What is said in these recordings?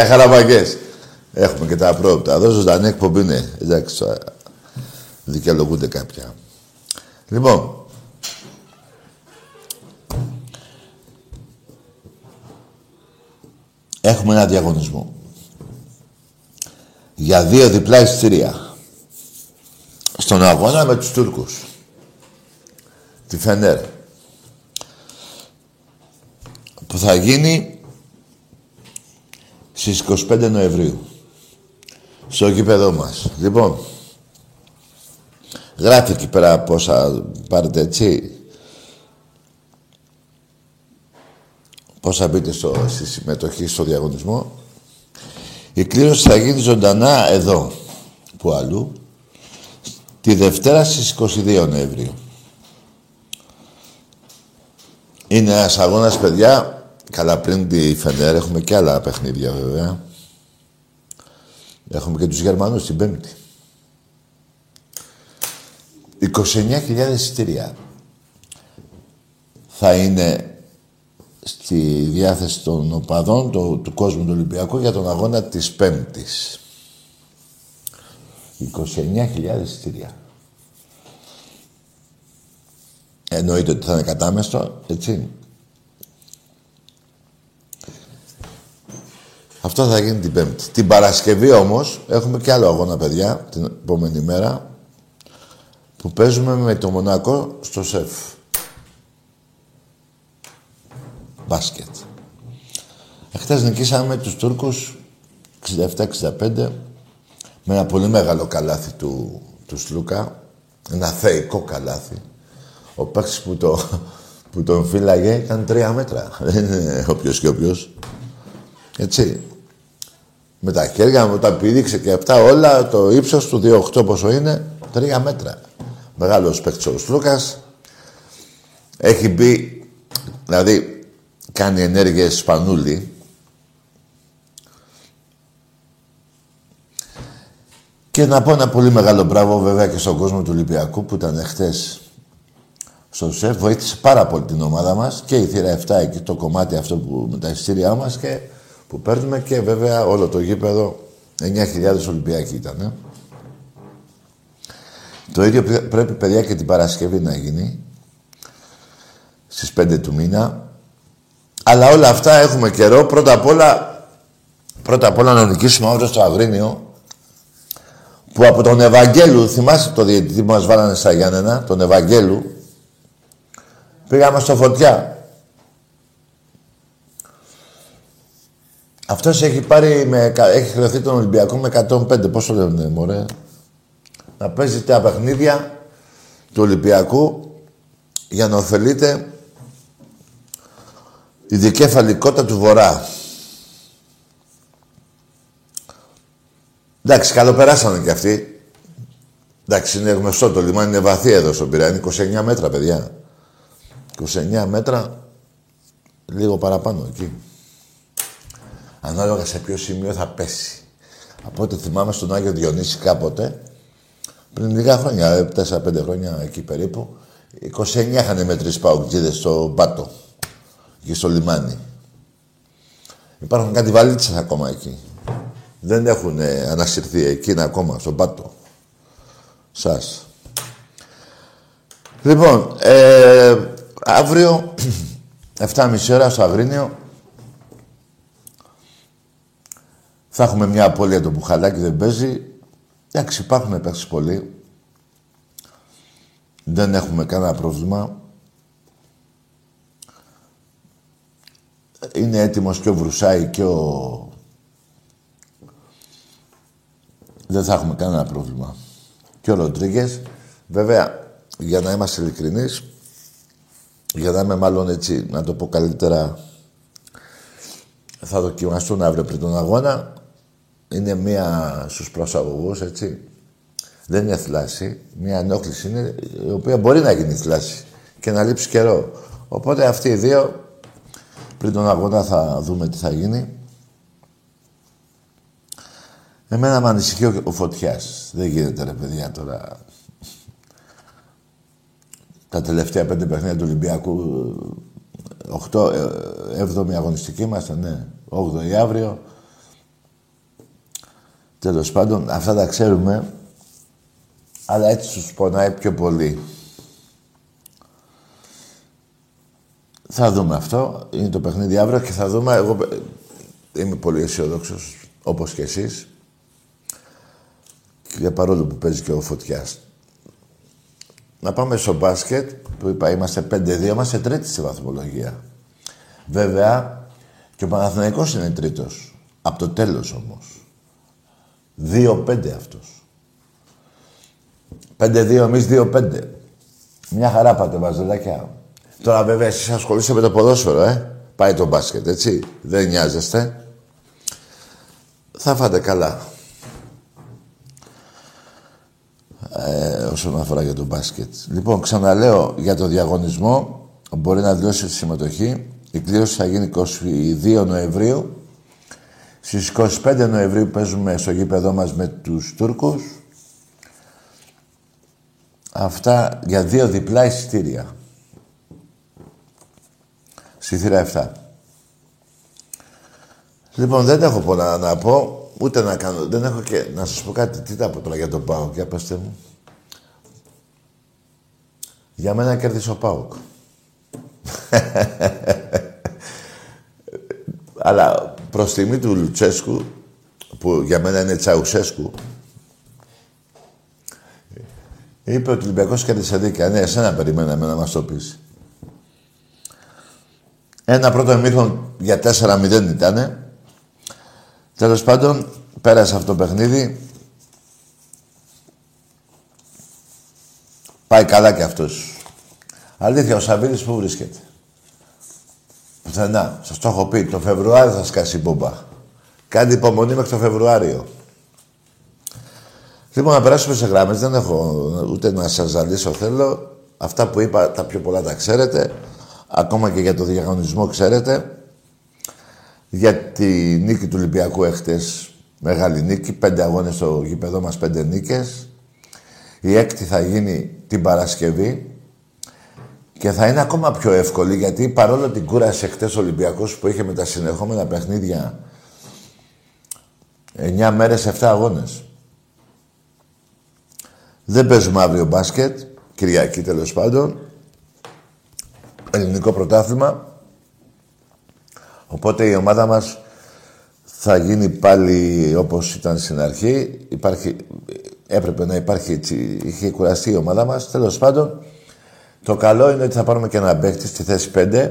Για χαραμαγκές. Έχουμε και τα πρόοπτα. Εδώ ζωντανή εκπομπή είναι. Εντάξει, δικαιολογούνται κάποια. Λοιπόν, έχουμε ένα διαγωνισμό. Για δύο διπλά εισιτήρια. Στον αγώνα με τους Τούρκους. Τη Φενέρ. Που θα γίνει στις 25 Νοεμβρίου. Στο γήπεδό μας. Λοιπόν, γράφει εκεί πέρα πόσα πάρετε έτσι. Πόσα μπείτε στο, στη συμμετοχή στο διαγωνισμό. Η κλήρωση θα γίνει ζωντανά εδώ, που αλλού, τη Δευτέρα στις 22 Νοεμβρίου. Είναι ένας αγώνας, παιδιά, καλά πριν τη Φενέρ, έχουμε και άλλα παιχνίδια βέβαια. Έχουμε και τους Γερμανούς την Πέμπτη. 29.000 εισιτήρια θα είναι στη διάθεση των οπαδών του, του κόσμου του Ολυμπιακού για τον αγώνα της Πέμπτης. 29.000 εισιτήρια. Εννοείται ότι θα είναι κατάμεστο, έτσι. Αυτό θα γίνει την Πέμπτη. Την Παρασκευή όμως έχουμε και άλλο αγώνα, παιδιά, την επόμενη μέρα, που παίζουμε με το Μονακό στο ΣΕΦ. Μπάσκετ. Εχθές νικήσαμε τους Τούρκους 67-65 με ένα πολύ μεγάλο καλάθι του, του Σλούκα. Ένα θεϊκό καλάθι. Ο παίκτης που, το, που τον φύλαγε ήταν τρία μέτρα. Δεν είναι όποιος και όποιος. Έτσι. Με τα χέρια μου, όταν πήδηξε και αυτά όλα, το ύψος του 2,8 πόσο είναι, τρία μέτρα. Μεγάλος παίκτης ο Σλούκας. Έχει μπει, δηλαδή, κάνει ενέργειες σπανούλη. Και να πω ένα πολύ μεγάλο μπράβο βέβαια και στον κόσμο του Ολυμπιακού που ήταν χτες στο ΣΕΦ. Βοήθησε πάρα πολύ την ομάδα μας και η θύρα 7 εκεί το κομμάτι αυτό που με τα εισιτήριά μας και που παίρνουμε και βέβαια όλο το γήπεδο 9.000 Ολυμπιακοί ήταν. Ε. Το ίδιο πρέπει παιδιά και την Παρασκευή να γίνει στις 5 του μήνα. Αλλά όλα αυτά έχουμε καιρό. Πρώτα απ' όλα, πρώτα απ' όλα να νικήσουμε αύριο στο Αγρίνιο που από τον Ευαγγέλου, θυμάστε το διαιτητή που μας βάλανε στα Γιάννενα, τον Ευαγγέλου, πήγαμε στο Φωτιά. Αυτός έχει πάρει, με, έχει χρεωθεί τον Ολυμπιακό με 105. Πόσο λένε, μωρέ; Να παίζει τα παιχνίδια του Ολυμπιακού για να ωφελείται η δικέφαλη κότα του Βορρά. Εντάξει, καλοπεράσανε κι αυτοί. Εντάξει, είναι γνωστό το λιμάνι, είναι βαθύ εδώ στον Πειραιά. Είναι 29 μέτρα, παιδιά. 29 μέτρα, λίγο παραπάνω εκεί ανάλογα σε ποιο σημείο θα πέσει. Από ό,τι θυμάμαι στον Άγιο Διονύση κάποτε, πριν λίγα χρόνια, 4-5 χρόνια εκεί περίπου, 29 είχαν μετρήσει παουτζίδες στο Πάτο και στο λιμάνι. Υπάρχουν κάτι βαλίτσες ακόμα εκεί. Δεν έχουν ε, ανασυρθεί εκείνα ακόμα, στον Πάτο. Σας. Λοιπόν, ε, αύριο, 7.30 ώρα στο Αγρίνιο, Θα έχουμε μια απώλεια το μπουχαλάκι, δεν παίζει. Εντάξει, υπάρχουν παίξει πολύ. Δεν έχουμε κανένα πρόβλημα. Είναι έτοιμος και ο Βρουσάη και ο... Δεν θα έχουμε κανένα πρόβλημα. Και ο Ροντρίγκες. Βέβαια, για να είμαστε ειλικρινείς, για να είμαι μάλλον έτσι, να το πω καλύτερα, θα δοκιμαστούν αύριο πριν τον αγώνα είναι μία στους προσαγωγούς, έτσι. Δεν είναι θλάση. Μία ενόχληση είναι η οποία μπορεί να γίνει θλάση και να λείψει καιρό. Οπότε αυτοί οι δύο, πριν τον αγώνα θα δούμε τι θα γίνει. Εμένα με ανησυχεί ο, ο Φωτιάς. Δεν γίνεται ρε παιδιά τώρα. Τα τελευταία πέντε παιχνίδια του Ολυμπιακού, 8, 7η αγωνιστική είμαστε, ναι. 8η αύριο. Τέλος πάντων, αυτά τα ξέρουμε, αλλά έτσι τους πονάει πιο πολύ. Θα δούμε αυτό. Είναι το παιχνίδι αύριο και θα δούμε. Εγώ είμαι πολύ αισιόδοξος, όπως και εσείς. Και παρόλο που παίζει και ο Φωτιάς. Να πάμε στο μπάσκετ, που είπα είμαστε 5-2, είμαστε τρίτη στη βαθμολογία. Βέβαια, και ο Παναθηναϊκός είναι τρίτος. Από το τέλος όμως. 2-5 αυτός. 5-2, εμείς 2-5. Μια χαρά πάτε, βαζελάκια. Τώρα βέβαια εσείς ασχολείστε με το ποδόσφαιρο, ε. Πάει το μπάσκετ, έτσι. Δεν νοιάζεστε. Θα φάτε καλά. Ε, όσον αφορά για το μπάσκετ. Λοιπόν, ξαναλέω για το διαγωνισμό. Μπορεί να δηλώσει τη συμμετοχή. Η κλήρωση θα γίνει 22 Νοεμβρίου. Στις 25 Νοεμβρίου παίζουμε στο γήπεδό μας με τους Τούρκους. Αυτά για δύο διπλά εισιτήρια. Στη θύρα 7. Λοιπόν, δεν έχω πολλά να πω, ούτε να κάνω. Δεν έχω και να σας πω κάτι. Τι θα πω τώρα για τον ΠΑΟΚ, για πέστε μου. Για μένα κέρδισε ο ΠΑΟΚ. Αλλά προς τιμή του Λουτσέσκου, που για μένα είναι Τσαουσέσκου, είπε ότι ο Ολυμπιακός κέρδισε δίκαια. Ναι, εσένα περιμέναμε να μας το πεις. Ένα πρώτο εμίχρον για 4-0 ήτανε. Τέλος πάντων, πέρασε αυτό το παιχνίδι. Πάει καλά και αυτός. Αλήθεια, ο Σαββίδης πού βρίσκεται. Πουθενά. Σας το έχω πει. Το Φεβρουάριο θα σκάσει η μπόμπα. Κάντε υπομονή μέχρι το Φεβρουάριο. Λοιπόν, να περάσουμε σε γράμμες. Δεν έχω ούτε να σας ζαλίσω θέλω. Αυτά που είπα, τα πιο πολλά τα ξέρετε. Ακόμα και για το διαγωνισμό ξέρετε. Για τη νίκη του Ολυμπιακού έχτες, μεγάλη νίκη. Πέντε αγώνες στο γήπεδό μας, πέντε νίκες. Η έκτη θα γίνει την Παρασκευή. Και θα είναι ακόμα πιο εύκολη γιατί παρόλο την κούραση χτες ο Ολυμπιακός που είχε με τα συνεχόμενα παιχνίδια 9 μέρες, 7 αγώνες. Δεν παίζουμε αύριο μπάσκετ, Κυριακή τέλος πάντων. Ελληνικό πρωτάθλημα. Οπότε η ομάδα μας θα γίνει πάλι όπως ήταν στην αρχή. Υπάρχει, έπρεπε να υπάρχει έτσι, είχε κουραστεί η ομάδα μας. Τέλος πάντων, το καλό είναι ότι θα πάρουμε και ένα παίκτη στη θέση 5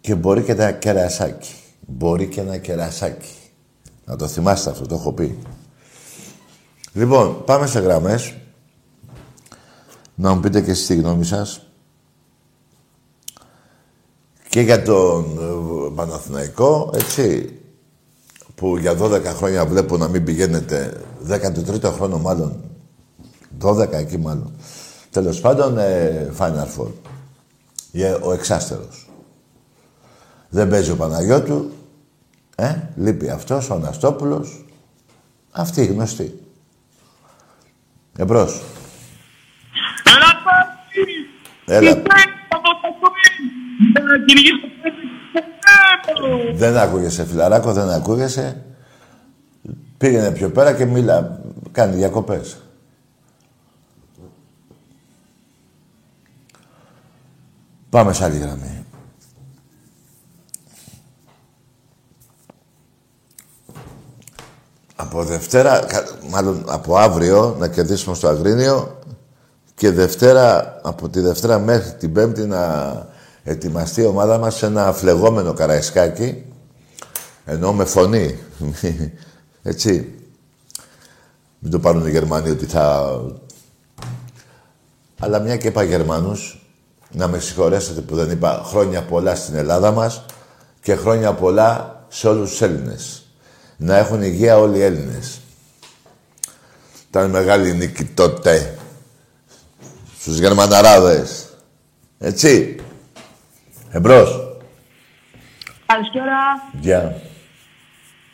και μπορεί και ένα κερασάκι. Μπορεί και ένα κερασάκι. Να το θυμάστε αυτό, το έχω πει. Λοιπόν, πάμε σε γραμμές. Να μου πείτε και εσείς τη γνώμη σας. Και για τον ε, Παναθηναϊκό, έτσι, που για 12 χρόνια βλέπω να μην πηγαίνετε, 13ο χρόνο μάλλον, 12 εκεί μάλλον. Τέλος πάντων, ε, Final Four. ο εξάστερος. Δεν παίζει ο Παναγιώτου. Ε, λείπει αυτός, ο Αναστόπουλος. Αυτή η γνωστή. Εμπρός. Έλα. Έλα. Δεν ακούγεσαι, φιλαράκο, δεν ακούγεσαι. Πήγαινε πιο πέρα και μίλα. Κάνει διακοπές. Πάμε σε άλλη γραμμή. Από Δευτέρα, μάλλον από αύριο, να κερδίσουμε στο Αγρίνιο και Δευτέρα, από τη Δευτέρα μέχρι την Πέμπτη να ετοιμαστεί η ομάδα μας σε ένα φλεγόμενο καραϊσκάκι, ενώ με φωνή. Έτσι. Μην το πάρουν οι Γερμανοί ότι θα... Αλλά μια και είπα Γερμανούς, να με συγχωρέσετε που δεν είπα χρόνια πολλά στην Ελλάδα μας και χρόνια πολλά σε όλους τους Έλληνες. Να έχουν υγεία όλοι οι Έλληνες. Ήταν μεγάλη νίκη τότε στους Γερμαναράδες. Έτσι. Εμπρός. Καλησπέρα. Γεια.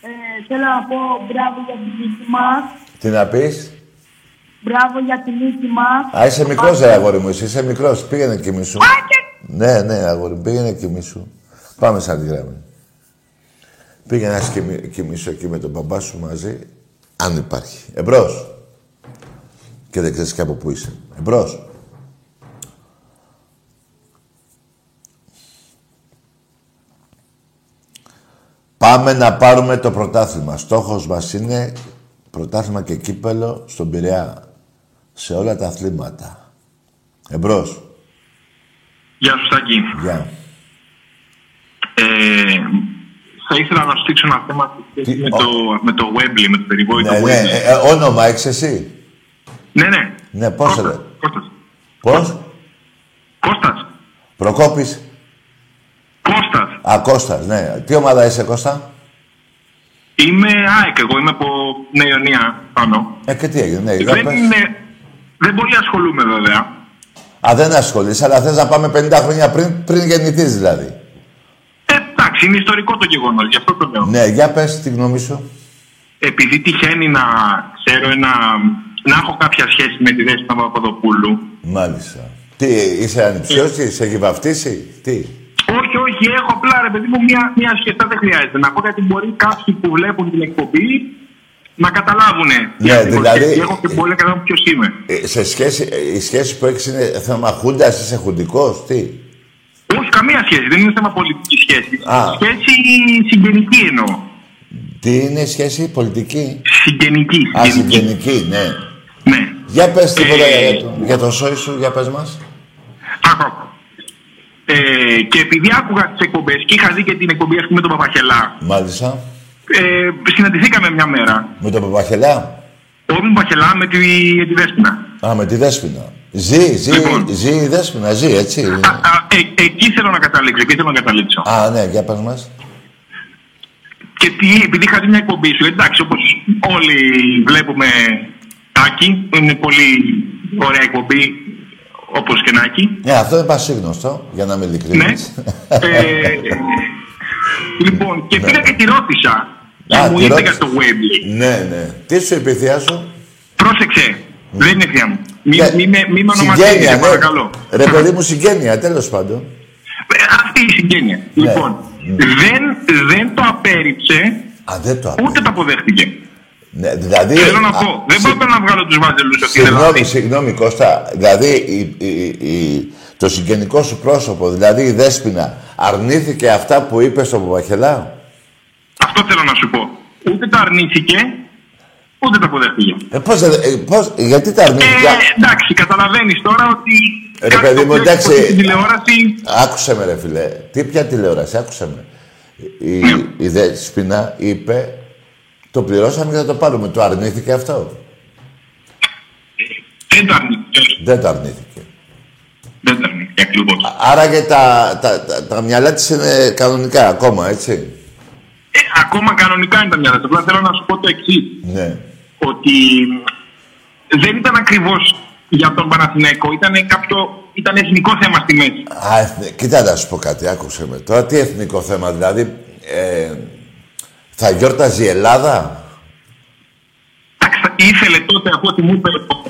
Ε, θέλω να πω μπράβο για την νίκη μας. Τι να πεις; Μπράβο για την νίκη μας. Α, είσαι μικρός, ρε αγόρι μου. Είσαι, είσαι μικρός. Πήγαινε κι σου. Α, και... Ναι, ναι, αγόρι μου. Πήγαινε κι σου. Πάμε σαν τη γράμμα. Πήγε να σκημι- κοιμήσω εκεί με τον μπαμπά σου μαζί, αν υπάρχει. Εμπρός. Και δεν ξέρεις και από πού είσαι. Εμπρός. Πάμε να πάρουμε το πρωτάθλημα. Στόχος μας είναι πρωτάθλημα και κύπελο στον Πειραιά. Σε όλα τα αθλήματα. Εμπρός. Γεια σου, Στάκη. Γεια. Ε, θα ήθελα να σου δείξω ένα θέμα σε σχέση Τι- με ο- το, με το Webley, με το περιβόητο Ναι, ναι. Webley. Ε, ε, όνομα έχεις εσύ; Ναι, ναι. Ναι, πώς Κώστας, το λέει. Κώστας. Πώς; Κώστας. Προκόπης. Κώστας. Α, Κώστας, ναι. Τι ομάδα είσαι, Κώστα; Είμαι ΑΕΚ, εγώ είμαι από Νέα Ιωνία πάνω. Ε, και τι έγινε, ναι, για Δεν πες. είναι... Δεν πολύ ασχολούμαι βέβαια. Α, δεν ασχολείσαι, αλλά θες να πάμε 50 χρόνια πριν, πριν γεννηθείς δηλαδή. Ε, εντάξει, είναι ιστορικό το γεγονός, γι' αυτό το λέω. Ναι, για πες τη γνώμη σου. Επειδή τυχαίνει να ξέρω ένα... να έχω κάποια σχέση με τη Δέσποινα Παπαδοπούλου. Μάλιστα. Τι, είσαι ανυψιός, τι, σε έχει βαφτίσει, τι; Όχι, όχι, έχω απλά ρε παιδί μου μια, μια σχέση. Δεν χρειάζεται να πω γιατί μπορεί κάποιοι που βλέπουν την εκπομπή να καταλάβουν. Ναι, δηλαδή- Έχω και πολύ να καταλάβουν ποιος είμαι. Ε, σε σχέση, ε, η σχέση που έχεις είναι θέμα χούντας, είσαι χουντικός, τι; Όχι, καμία σχέση. Δεν είναι θέμα πολιτικής σχέσης. Α. Σχέση συγγενική εννοώ. Τι είναι η σχέση πολιτική; Συγγενική. Α, συγγενική, ναι. Ναι. Για πες τίποτα Ε, για, το, για το σόι σου, για πες μας. Άκου, άκου. Ε, και επειδή άκουγα τις εκπομπές και είχα δει και την εκπομπή ας πούμε, με τον Παπαχελά, Μάλιστα. Ε, συναντηθήκαμε μια μέρα. Με τον Παπαχελά; Όχι με τον Παπαχελά, με τη, με τη Δέσποινα. Α, με τη Δέσποινα. Ζει, ζει, Λοιπόν. ζει η Δέσποινα, ζει, έτσι. Α, α, ε, εκεί θέλω να καταλήξω, εκεί θέλω να καταλήξω. Α, ναι, για πες μας. Και τι, επειδή είχα δει μια εκπομπή σου, εντάξει, όπως όλοι βλέπουμε Τάκη, είναι πολύ ωραία εκπομπή, όπως και να έχει. Ναι, αυτό είναι πασίγνωστο, για να είμαι Ναι. ειλικρινής. ε, λοιπόν, και πήγα και τη ρώτησα. Και Α, μου τη είπε ρώτησες. για το Webley. ναι, ναι. Τι σου είπε η θεία σου. Πρόσεξε, δεν είναι θεία μου. Μη, Για- μη, με- μη με ονοματίζεις, Συγγένεια, σε ναι. παρακαλώ. Ρε παιδί μου, συγγένεια, τέλος πάντων. Ε, Αυτή η συγγένεια. Ναι. Λοιπόν, δεν, δεν το απέρριψε, Α, δεν το άκουσα. ούτε το αποδέχτηκε. Ναι, δηλαδή... Θέλω να α, πω, δεν συ- πάω να βγάλω τους βάζελους ότι είναι Συγγνώμη, λάθη. συγγνώμη Κώστα. Δηλαδή, η, η, η- το συγγενικό σου πρόσωπο, δηλαδή η Δέσποινα, αρνήθηκε αυτά που είπες στον Παπαχελά. Αυτό θέλω να σου πω. Ούτε το αρνήθηκε, ούτε το αποδέχτηκε. Ε, πώς, δεν- ε, πώς, γιατί τα αρνήθηκε; Ε, εντάξει, καταλαβαίνεις τώρα ότι. Ρε κάτι παιδί το μου, οποίο εντάξει. έχει Στην τηλεόραση. Άκουσε με ρε φίλε. Τι πια τηλεόραση, άκουσε με. Η, Ναι. η Δέσποινα είπε, το πληρώσαμε και θα το πάρουμε. Το αρνήθηκε αυτό; Δεν το αρνήθηκε. Δεν το αρνήθηκε. Δεν το αρνήθηκε ακριβώς. Άρα και τα, τα, τα, τα μυαλά της είναι κανονικά ακόμα, έτσι; Ε, ακόμα κανονικά είναι τα μυαλά του. Απλά θέλω να σου πω το εξή. Ναι. Ότι δεν ήταν ακριβώ για τον Παναθηναϊκό. Ήταν κάποιο. Ήταν εθνικό θέμα στη μέση. Α, εθνι- Κοίτα να σου πω κάτι, άκουσε με. Τώρα τι εθνικό θέμα, δηλαδή ε, θα γιόρταζε η Ελλάδα. Εντάξει, ήθελε τότε από ό,τι μου είπε ο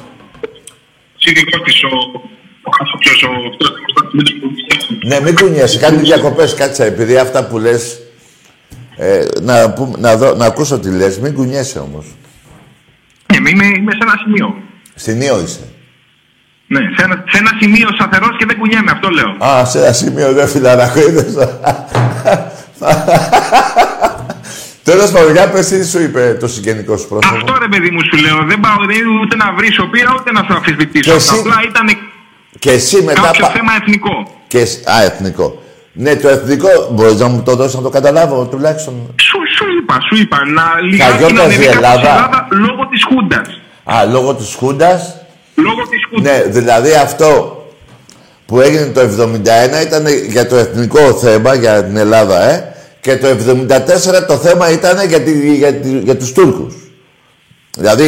συνδικότη ο. Ο Χασόψος, ο αυτός ο Ναι, μην κουνιέσαι, κάνει διακοπές, κάτσε, επειδή αυτά που λες, ε, να, που, να, δω, να ακούσω τι λες, μην κουνιέσαι όμως. Ναι, είμαι, είμαι σε ένα σημείο. Στην Ήω είσαι. Ναι, σε ένα, σε ένα σημείο σταθερός και δεν κουνιέμαι, αυτό λέω. Α, σε ένα σημείο δεν φιλαράκο, είδες. Τέλος πάντων, για πες τι σου είπε το συγγενικό σου πρόσωπο; Αυτό ρε παιδί μου σου λέω. Δεν πάω δεν είναι ούτε να βρίσω πήρα ούτε να σου Και αμφισβητήσω. εσύ- Απλά ήταν Και εσύ μετά... κάποιο πα- θέμα εθνικό. Και, εσύ- α, εθνικό. Ναι, το εθνικό, μπορείς να μου το δώσεις να το καταλάβω, τουλάχιστον. Σου, σου είπα, σου είπα. Να λιγάκι να γιόρταζε ανεβεί η κάπως η Ελλάδα. Ελλάδα λόγω της Χούντας. Α, λόγω της Χούντας. Λόγω της Χούντας. Ναι, δηλαδή αυτό που έγινε το 71 ήταν για το εθνικό θέμα, για την Ελλάδα, ε. Και το 74 το θέμα ήταν για, τη, για, τη- για τους Τούρκους. Δηλαδή,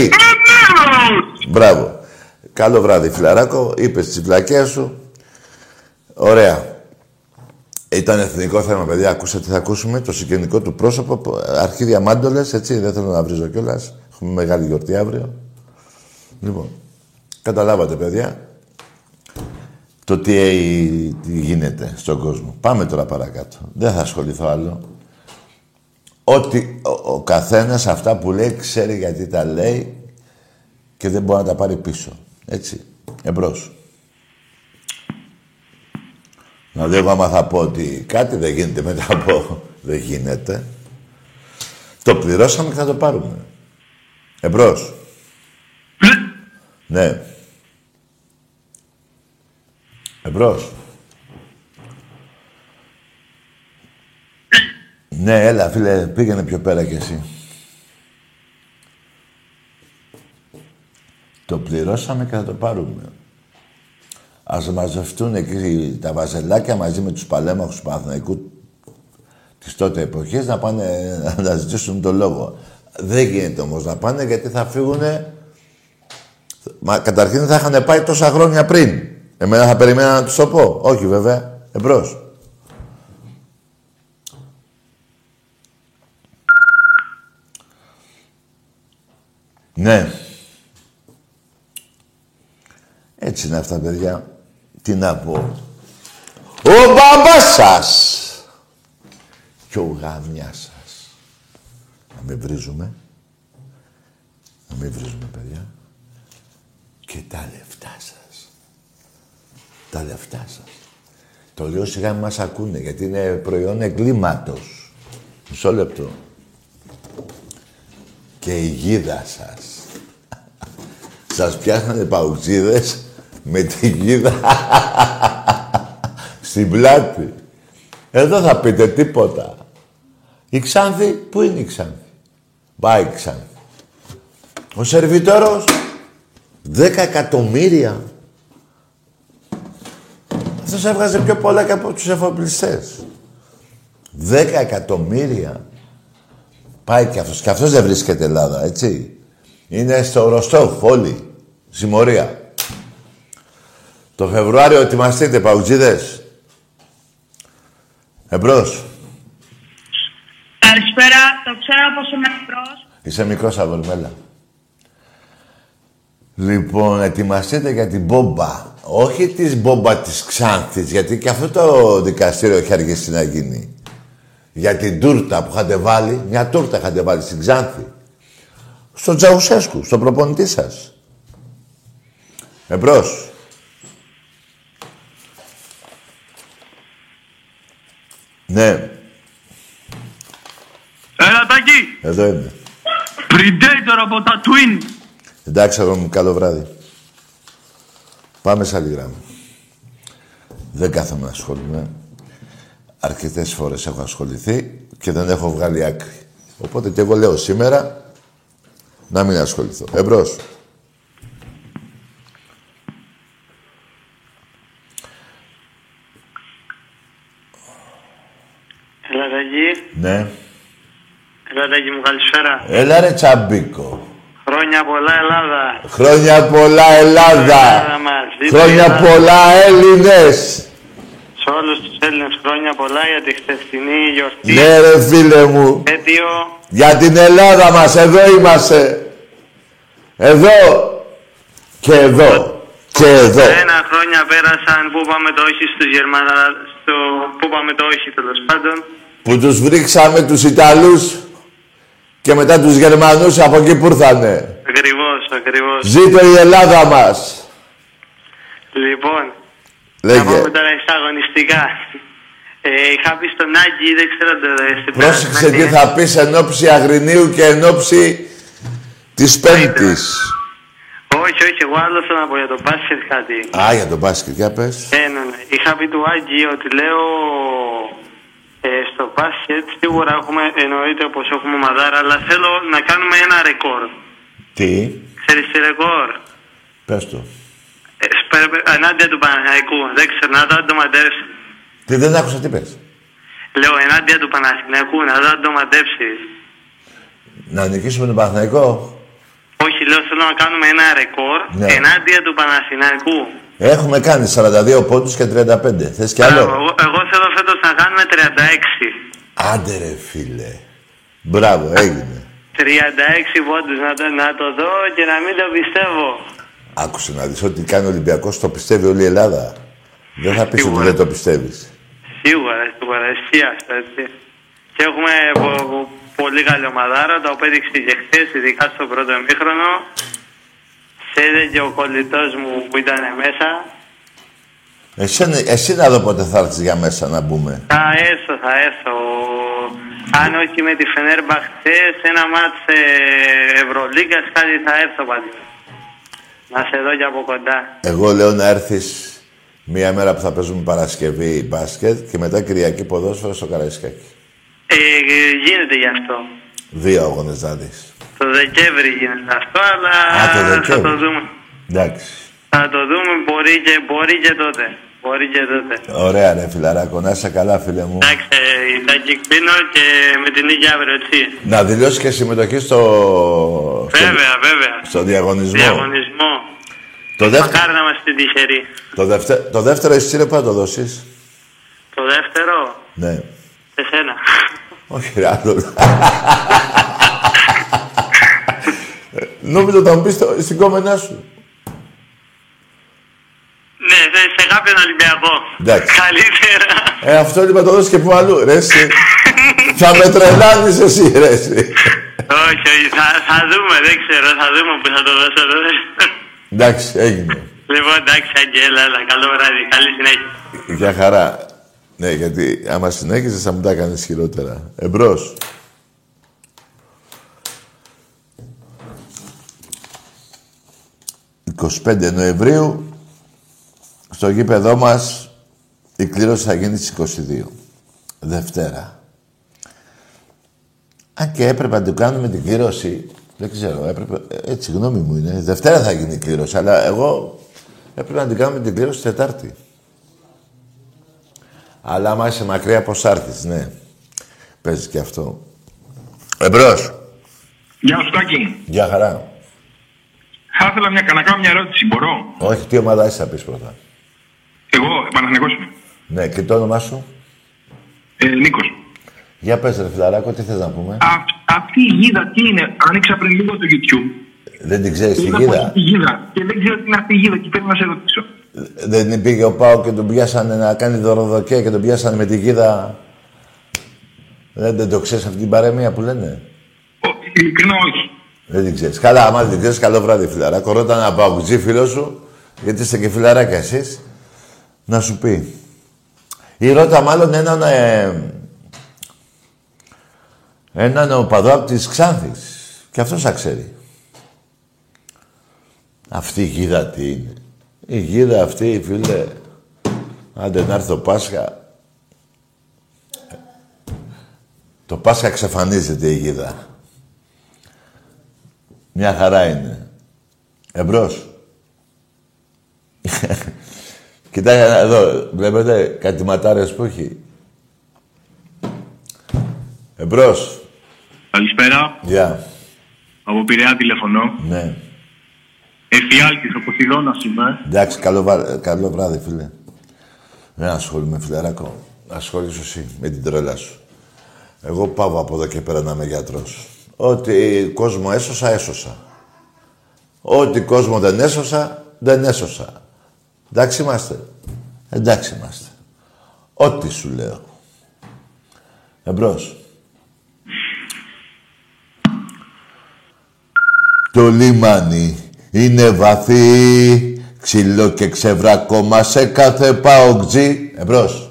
Βεβαίως! μπράβο. Καλό βράδυ, φιλαράκο. Είπες τις βλακές σου. Ωραία. Ήταν εθνικό θέμα, παιδιά. Ακούσατε τι θα ακούσουμε. Το συγγενικό του πρόσωπο. που- Αρχίδια μάντολες, έτσι. Δεν θέλω να βρίζω κιόλας. Έχουμε μεγάλη γιορτή αύριο. Λοιπόν, καταλάβατε, παιδιά. Το τι, τι γίνεται στον κόσμο. Πάμε τώρα παρακάτω. Δεν θα ασχοληθώ άλλο. Ότι ο, ο καθένας αυτά που λέει ξέρει γιατί τα λέει και δεν μπορεί να τα πάρει πίσω. Έτσι. Εμπρός. Να δω άμα θα πω ότι κάτι δεν γίνεται μετά από... δεν γίνεται. Το πληρώσαμε και θα το πάρουμε. Εμπρός. ναι. Εμπρός. Ναι, έλα, φίλε, πήγαινε πιο πέρα κι εσύ. Το πληρώσαμε και θα το πάρουμε. Ας μαζευτούν εκεί τα βαζελάκια μαζί με τους παλέμαχους του Παναθηναϊκού της τότε εποχής να πάνε να ζητήσουν το λόγο. Δεν γίνεται όμως να πάνε γιατί θα φύγουνε... Μα καταρχήν θα είχαν πάει τόσα χρόνια πριν. Εμένα θα περιμένα να τους το πω. Όχι βέβαια. Εμπρός. Ναι. Έτσι είναι αυτά, παιδιά. Τι να πω. Ο μπαμπάς σας και ο γαμιάς σας. Να μην βρίζουμε. Να μην βρίζουμε, παιδιά. Και τα λεφτά σας. Τα λεφτά σας. Το λέω σιγά μην μας ακούνε, γιατί είναι προϊόν εγκλήματος. Μισό λεπτό. Και η γίδα σας. Σας πιάσανε παουξίδες με τη γίδα στην πλάτη. Εδώ θα πείτε τίποτα. Η Ξάνθη, πού είναι η Ξάνθη; Πάει η Ξάνθη. Ο σερβιτόρος, δέκα εκατομμύρια. Αυτός έβγαζε πιο πολλά και από τους εφοπλιστές. Δέκα εκατομμύρια. Πάει και αυτός. Και αυτός δεν βρίσκεται Ελλάδα, έτσι. Είναι στο Ροστόφ όλοι. Συμμορία. Το Φεβρουάριο ετοιμαστείτε, παουτζίδες; Εμπρός. Καλησπέρα, το ξέρω πως είμαι μικρός. Είσαι μικρός, Αβολμέλα. Λοιπόν, ετοιμαστείτε για την μπόμπα. Όχι της μπόμπα της Ξάνθης, γιατί και αυτό το δικαστήριο έχει αργήσει να γίνει. Για την τούρτα που είχατε βάλει, μια τούρτα είχατε βάλει στην Ξάνθη. Στον Τζαουσέσκου, στον προπονητή σας. Εμπρός. Ναι, Έλα, Τάκη. εδώ είμαι. Predator από τα Twin. Εντάξει, αγόρι μου, καλό βράδυ. Πάμε σε άλλη γράμμα. Δεν κάθομαι να ασχολούμαι. Αρκετές φορές έχω ασχοληθεί και δεν έχω βγάλει άκρη. Οπότε και εγώ λέω σήμερα να μην ασχοληθώ. Εμπρός. Έλα, Ταγί. Ναι. Έλα, Ταγί μου, καλησπέρα. Έλα ρε Τσαμπίκο. Χρόνια πολλά, Ελλάδα. Χρόνια πολλά Ελλάδα. Ελλάδα μας. Δείτε Χρόνια Ελλάδα. πολλά Έλληνες. Σε όλους τους Έλληνες χρόνια πολλά για τη χθεσινή γιορτή. Ναι ρε φίλε μου. Έτειο. Για την Ελλάδα μας, εδώ είμαστε. Εδώ και εδώ και εδώ. Ένα χρόνια πέρασαν που είπαμε το όχι στους Γερμανά... Στο... Που είπαμε το όχι τέλος πάντων. Που τους βρίξαμε τους Ιταλούς και μετά τους Γερμανούς από εκεί που ήρθανε. Ακριβώς, ακριβώς. Ζήτω η Ελλάδα μας. Λοιπόν, να Λέγε. πούμε τώρα στα αγωνιστικά. Ε, είχα πει στον Άκη, δεν ξέρω το στην Πρόσεξε τι περασμένη- θα πεις εν ώψη Αγρινίου και εν ώψη της Πέμπτης. Όχι, όχι, εγώ άλλο θέλω να πω για το μπάσκετ κάτι. Α, για τον μπάσκετ, για πες. Ε, ναι, ναι. Είχα πει του Άγγι ότι λέω ε, στο μπάσκετ σίγουρα έχουμε, εννοείται πως έχουμε μαδάρα, αλλά θέλω να κάνουμε ένα ρεκόρ. Τι, Ξέρεις τι ρεκόρ; πες το. Ε, σπε- ενάντια του Παναθηναϊκού. Δεν ξέρω, να δω αν το μαντέψεις. Τι δεν άκουσα τι πες. Λέω ενάντια του Παναθηναϊκού, να δω αν το μαντέψεις. Να νικήσουμε τον Παναθηναϊκό; Όχι, λέω θέλω να κάνουμε ένα ρεκόρ Ναι. ενάντια του Παναθηναϊκού. Έχουμε κάνει 42 πόντους και 35. Θες κι Μπράβο, άλλο. Εγώ, εγώ θέλω φέτος να κάνουμε 36. Άντε ρε φίλε. Μπράβο, έγινε. 36 πόντους να το, να το δω και να μην το πιστεύω. Άκουσε να δεις ότι κάνει ο Ολυμπιακός, το πιστεύει όλη η Ελλάδα. Δεν θα πεις ότι Σίγουρα. δεν το πιστεύεις. Σίγουρα, σίγουρα, εσύ αυτό, έτσι. Και έχουμε πο- πο- πολύ καλή ομαδάρα, το απέδειξε και χθες, ειδικά στο πρώτο εμίχρονο. Σε και ο κολλητός μου που ήταν μέσα; Εσύ, εσύ να δω πότε θα έρθεις για μέσα να μπούμε. Θα έρθω, θα έρθω. Αν όχι με τη Φενέρμπα χθες, ένα μάτς ε, Ευρωλίγκας, κάτι θα έρθω πάλι. Να σε δω και από κοντά. Εγώ λέω να έρθεις μία μέρα που θα παίζουμε Παρασκευή μπάσκετ και μετά Κυριακή ποδόσφαιρο στο Καραϊσκάκι. Ε, γίνεται γι' αυτό. Δύο αγώνες να δεις. Το Δεκέμβρη γίνεται αυτό, αλλά Α, το θα Δεκέμβρη. το δούμε. Εντάξει. Θα το δούμε, μπορεί και, μπορεί και τότε. Μπορεί και τότε. Ωραία ρε φιλαράκο, να είσαι καλά φίλε μου. Εντάξει, ε, τα κυκλίνω και με την νίκη αύριο, έτσι. Να δηλώσεις και συμμετοχή στο, στο, Βέβαια, βέβαια. στο διαγωνισμό. Διαγωνισμό. Το, δεύτερο, Μακάρι να είμαστε τυχεροί. το, δευτε, το δεύτερο εισιτήριο πού θα το δώσεις; Το δεύτερο, Ναι. σε σένα. Όχι ρε άλλο. Νόμιζα θα μου πεις το- στην κόμενά σου. ναι, σε, σε κάποιον Ολυμπιακό. Εντάξει. Καλύτερα. Ε, αυτό είπα το δώσεις και που αλλού, ρε εσύ. θα με τρελάνεις εσύ, ρε εσύ. όχι, όχι, θα, θα δούμε, δεν ξέρω, θα δούμε που θα το δώσω τότε. Εντάξει, έγινε. λοιπόν, εντάξει, Αγγέλα, έλα, καλό βράδυ, καλή συνέχεια. Για χαρά. Ναι, γιατί άμα συνέχιζες θα μου τα έκανες χειρότερα. Εμπρός. «25 Νοεμβρίου στο γήπεδό μας η κλήρωση θα γίνει στις 22. Δευτέρα. Αν και έπρεπε να το κάνουμε την κλήρωση, δεν ξέρω, έπρεπε, έτσι γνώμη μου είναι. Δευτέρα θα γίνει η κλήρωση, αλλά εγώ έπρεπε να την κάνουμε την κλήρωση Τετάρτη. Αλλά άμα είσαι μακριά, πώς άρθεις, ναι. Παίζεις και αυτό. Εμπρός. Γεια σου, Τάκη. Γεια χαρά. Θα ήθελα μια, να κάνω μια ερώτηση, μπορώ; Όχι, τι ομάδα είσαι θα πεις πρώτα. Εγώ, Παναθηναϊκός είμαι. Ναι, και το όνομά σου; Ε, Νίκος. Για πες ρε φιλαράκο, τι θες να πούμε; Α, αυτή η γίδα τι είναι, άνοιξα πριν λίγο το YouTube. Δεν την ξέρεις τη Είδα γίδα; πως είναι η γίδα. Και δεν ξέρω τι είναι αυτή η γίδα και θέλω να σε ρωτήσω. Δεν πήγε ο Πάο και τον πιάσανε να κάνει δωροδοκία και τον πιάσανε με τη γίδα. Δεν, δεν το ξέρεις αυτή την παρέμεια που λένε; Ο, ειλικρινά όχι. Δεν την ξέρεις. Καλά, άμα δεν την ξέρεις, καλό βράδυ φιλαράκο. Ρώτα ένα παουτζή φίλος σου, γιατί είστε και φιλαράκια εσείς, να σου πει. Ή ρώτα μάλλον έναν, ε, έναν οπαδό από της Ξάνθης. Και αυτός θα ξέρει. Αυτή η γίδα τι είναι. Η γίδα αυτή, φίλε, άντε να έρθει το Πάσχα. Το Πάσχα εξαφανίζεται η γίδα. Μια χαρά είναι. Εμπρός. Κοιτάξτε εδώ, βλέπετε κάτι ματάρες που έχει. Εμπρός. Καλησπέρα. Γεια. Από Πειραιά τηλεφωνώ. Ναι. Εφιάλτης, ο Ποσειδώνας είμαι. Εντάξει, καλό, βα- καλό βράδυ, φίλε. Δεν ασχολούμαι, φιλεράκο. Ασχολήσου εσύ με την τρέλα σου. Εγώ πάω από εδώ και πέρα να είμαι γιατρός. Ό,τι κόσμο έσωσα, έσωσα. Ό,τι κόσμο δεν έσωσα, δεν έσωσα. Εντάξει είμαστε. Εντάξει είμαστε. Ό,τι σου λέω. Εμπρός. Το λιμάνι είναι βαθύ, ξύλο και ξεβράκωμα σε κάθε παοκτζή. Εμπρός.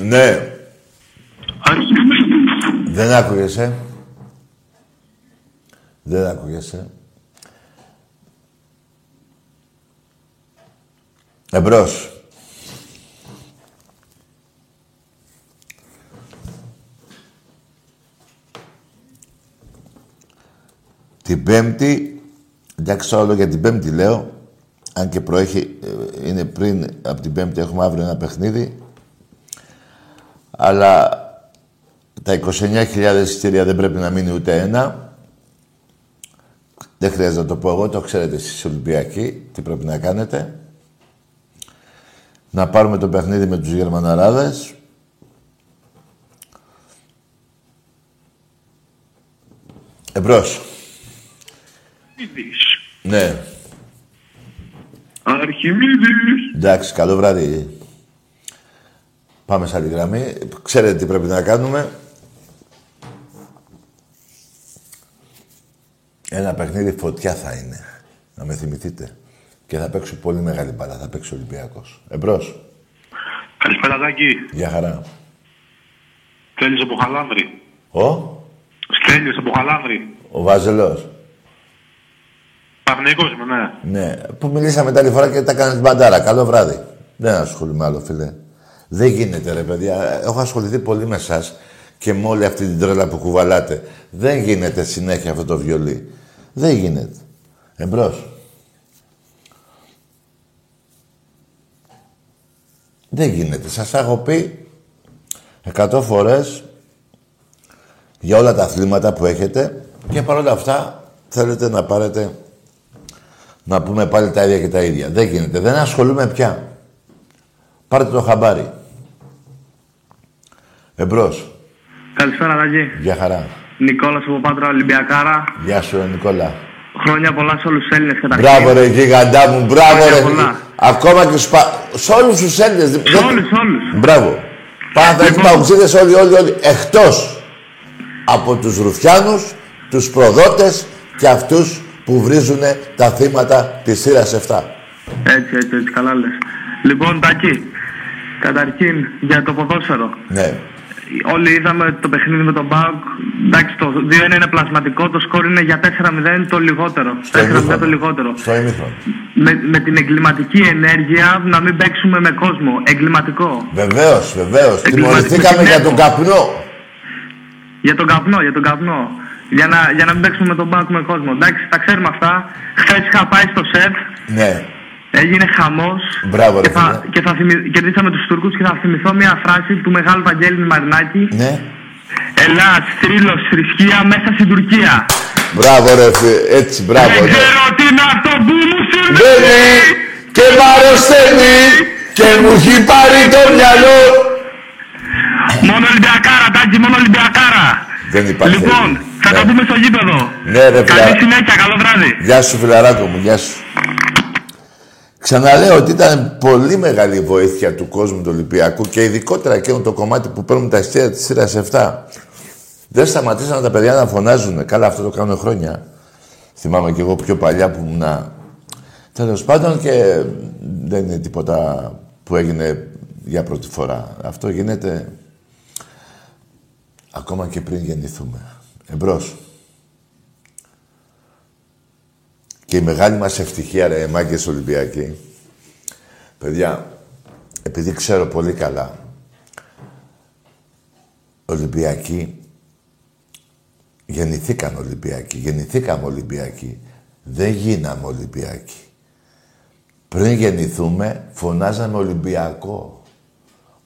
Ναι. Δεν άκουγεσαι. Δεν άκουγεσαι. Εμπρός. Την Πέμπτη, εντάξει όλο για την Πέμπτη λέω, αν και προέχει, ε, είναι πριν από την Πέμπτη, έχουμε αύριο ένα παιχνίδι. Αλλά τα 29.000 εισιτήρια δεν πρέπει να μείνει ούτε ένα. Δεν χρειάζεται να το πω εγώ, το ξέρετε εσείς Ολυμπιακοί, τι πρέπει να κάνετε. Να πάρουμε το παιχνίδι με τους Γερμαναράδες. Εμπρός. Ναι. Αρχιμίδης. Εντάξει, καλό βράδυ. Πάμε σε άλλη γραμμή. Ξέρετε τι πρέπει να κάνουμε. Ένα παιχνίδι φωτιά θα είναι. Να με θυμηθείτε. Και θα παίξω πολύ μεγάλη μπάλα. Θα παίξει ο Ολυμπιακός. Εμπρός. Καλησπέρα, Τάκη. Γεια χαρά. Στέλνεις από Χαλάνδρη. Ο, Στέλνεις από Χαλάνδρη. ο Βάζελος. Παναγικός είμαι, ναι. Ναι, που μιλήσαμε τα άλλη φορά και τα κάνεις μπαντάρα. Καλό βράδυ. Δεν ασχολούμαι άλλο, φίλε. Δεν γίνεται, ρε παιδιά. Έχω ασχοληθεί πολύ με εσάς και με όλη αυτή την τρέλα που κουβαλάτε. Δεν γίνεται συνέχεια αυτό το βιολί. Δεν γίνεται. Εμπρός. Δεν γίνεται. Σας έχω πει εκατό φορές για όλα τα αθλήματα που έχετε και παρόλα αυτά θέλετε να πάρετε να πούμε πάλι τα ίδια και τα ίδια. Δεν γίνεται. Δεν ασχολούμαι πια. Πάρτε το χαμπάρι. Εμπρός. Καλησπέρα, Τάκη. Γεια χαρά. Νικόλας από Πάτρα Ολυμπιακάρα. Γεια σου, ρε Νικόλα. Χρόνια πολλά σε όλους τους Έλληνες καταρχήν. Μπράβο ρε γίγαντά μου, μπράβο Χρόνια ρε. πολλά. Ακόμα και στους πα... Σε όλους τους Έλληνες. Σε όλους, σε όλους. Μπράβο. Παναθαϊκοί Λοιπόν. παουξίδες όλοι, όλοι, όλοι. Εκτός από τους Ρουφιάνους, τους προδότες και αυτούς που βρίζουν τα θύματα της σειράς 7. Έτσι, έτσι, έτσι, καλά λες. Λοιπόν, Τάκη, καταρχήν για το ποδόσφαιρο. Ναι. Όλοι είδαμε το παιχνίδι με τον Μπάουκ. Εντάξει, το 2-1 είναι πλασματικό, το σκορ είναι για 4-0 το λιγότερο. 4-0 το λιγότερο. Στο ημίχρονο. Με, με την εγκληματική ενέργεια να μην παίξουμε με κόσμο. Εγκληματικό. Βεβαίως, βεβαίως. Εγκληματικό Τιμωρηθήκαμε για συνέχο. τον καπνό. Για τον καπνό, για τον καπνό. Για να, για να μην παίξουμε με τον Μπάουκ με κόσμο. Εντάξει, τα ξέρουμε αυτά. Χθες είχα πάει στο σετ, Ναι. Έγινε χαμός. Μπράβο, ρε και, θα, φίλε. και θα θυμη- κερδίσαμε τους Τούρκους και θα θυμηθώ μια φράση του μεγάλου Βαγγέλη Μαρινάκη. Ναι. Ελλάς, θρύλος, θρησκεία μέσα στην Τουρκία. Μπράβο ρε φι- Έτσι, μπράβο. Δεν ναι. ξέρω τι είναι αυτό που μου συμβαίνει. Μπαίνει και μ' αρρωσταίνει και μου έχει πάρει το μυαλό. Μόνο Ολυμπιακάρα, τάκι, μόνο Ολυμπιακάρα. Δεν υπάρχει. Λοιπόν, θα Ναι. τα πούμε στο γήπεδο. Ναι, ρε, Καλή φιλά. συνέχεια, καλό βράδυ. Γεια σου φιλαράκο μου, γεια σου. Ξαναλέω ότι ήταν πολύ μεγάλη η βοήθεια του κόσμου του Ολυμπιακού και ειδικότερα εκείνο το κομμάτι που παίρνουν τα εστία της σειράς 7. Δεν σταματήσαν τα παιδιά να φωνάζουν. Καλά, αυτό το κάνουν χρόνια. Θυμάμαι κι εγώ πιο παλιά που ήμουν. Τέλος πάντων και δεν είναι τίποτα που έγινε για πρώτη φορά. Αυτό γίνεται ακόμα και πριν γεννηθούμε. Εμπρός. Και η μεγάλη μας ευτυχία, ρε, μάγκες Ολυμπιακοί. Παιδιά, επειδή ξέρω πολύ καλά, Ολυμπιακοί, γεννηθήκαν Ολυμπιακοί, γεννηθήκαμε Ολυμπιακοί. Δεν γίναμε Ολυμπιακοί. Πριν γεννηθούμε, φωνάζαμε Ολυμπιακό.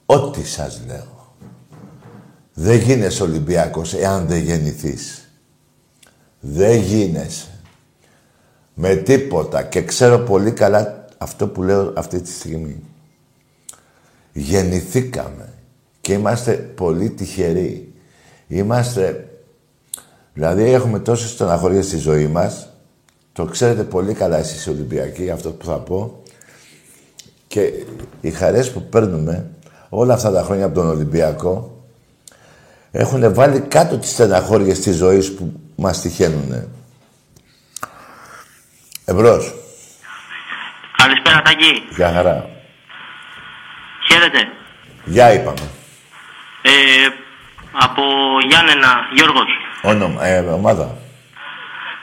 Ό,τι σας λέω. Δεν γίνεσαι Ολυμπιακός εάν δεν γεννηθείς. Δεν γίνεσαι. Με τίποτα. Και ξέρω πολύ καλά αυτό που λέω αυτή τη στιγμή. Γεννηθήκαμε. Και είμαστε πολύ τυχεροί. Είμαστε... Δηλαδή έχουμε τόσες στεναχωρίες στη ζωή μας. Το ξέρετε πολύ καλά εσείς οι Ολυμπιακοί, αυτό που θα πω. Και οι χαρές που παίρνουμε όλα αυτά τα χρόνια από τον Ολυμπιακό έχουν βάλει κάτω τις στεναχώριες της ζωής που μας τυχαίνουνε. Εμπρός. Καλησπέρα, Τάκη. Γεια χαρά. Χαίρετε. Γεια είπαμε. Ε, από Γιάννενα, Γιώργος. Όνομα, ε, ομάδα.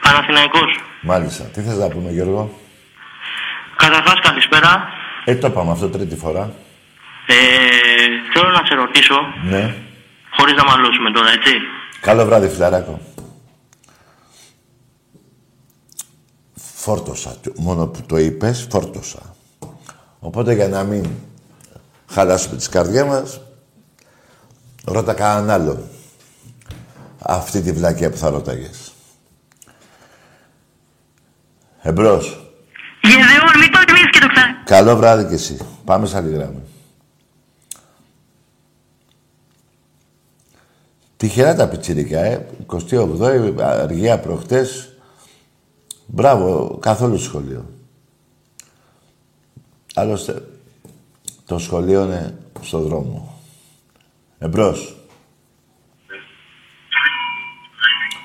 Παναθηναϊκός. Μάλιστα. Τι θες να πούμε Γιώργο; Καταρχάς, καλησπέρα. Ε, το είπαμε αυτό τρίτη φορά. Ε, θέλω να σε ρωτήσω, Ναι. χωρίς να μαλώσουμε τώρα, έτσι. Καλό βράδυ, φιλαράκο. Φόρτωσα. Μόνο που το είπες, φόρτωσα. Οπότε για να μην χαλάσουμε τις καρδιές μας, ρώτα κανέναν άλλον. Αυτή τη βλακία που θα ρώταγες. Εμπρός. Γεδεών, μην το κλείσεις και το ξανά. Καλό βράδυ κι εσύ. Πάμε σε άλλη γράμμα. Τυχερά τα πιτσιρικά, ε. 28η, αργία προχτές. Μπράβο, καθόλου σχολείο. Άλλωστε, το σχολείο είναι στο δρόμο. Εμπρός.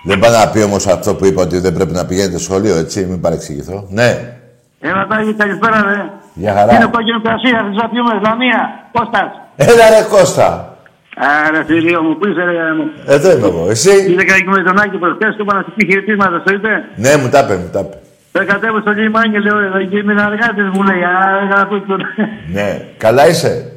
Δεν πάει να πει όμως αυτό που είπα ότι δεν πρέπει να πηγαίνετε σχολείο, έτσι, μην παρεξηγηθώ. Ναι, Έλα Τάγη, καλησπέρα ρε. για χαρά. Είναι κόκκινο κρασί, θα να πιούμε, Ισλαμία, Κώστας. Έλα ρε Κώστα. Άρα φίλιο μου, πού είσαι ρε μου. Εδώ είμαι εγώ. Εσύ; Είδε κάτι με τον Άκη προχτές, του είπα να σου πει χαιρετίσματα, το είπε. Ναι, μου τα είπε, μου τα είπε. Δεν κατέβω στο λιμάνι, λέω, εδώ και είμαι εργάτης μου λέει, άρα να πει Ναι. Καλά είσαι;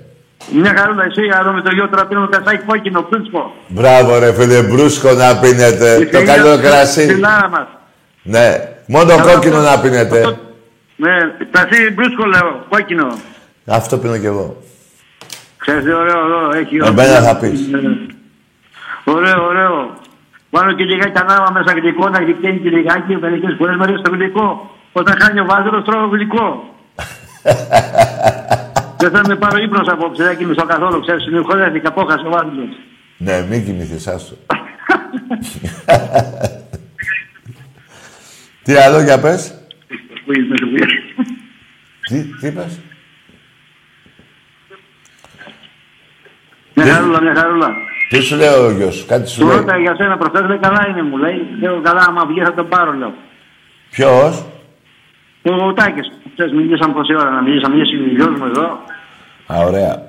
Μια χαρούλα εσύ, εδώ με το γιο τώρα πίνουμε κασάκι κόκκινο, πρίνσπο. Μπράβο ρε φίλε, μπρούσκο να πίνετε. Το καλό κρασί. Στην άρα μας. Ναι. Μόνο κόκκινο να πίνετε. Ναι, κρασί μπρούσκο λέω, κόκκινο. Αυτό πίνω κι εγώ. Ξέρεις τι ωραίο εδώ, έχει Εμένα θα πεις. Ναι. Ωραίο, ωραίο. Πάνω και λιγάκι ανάμα μέσα γλυκό, να γλυκένει και λιγάκι, μερικές φορές μου αρέσει το γλυκό. Όταν χάνει ο βάζελος τρώω γλυκό. Δεν θα με πάρω ύπνος απόψε, δεν κοιμηθώ καθόλου, ξέρεις, συνεχωρέθηκα, απόχασε ο βάζελος. Ναι, μην κοιμηθείς, άστο. Τι άλλο για πες; Πού είσαι, πού είσαι. Τι, τι είπες. Μια χαρούλα, μια χαρούλα. Τι σου λέει ο γιος σου, κάτι σου Του λέει. ρώταγα για σένα προχθές, λέει καλά είναι μου, λέει. Λέω καλά, άμα βγει θα τον πάρω, λέω. Ποιος; Ο Τάκης, ξέρεις, μιλήσαμε πόση ώρα να μιλήσαμε, μιλήσει ο γιος μου εδώ. Α, ωραία.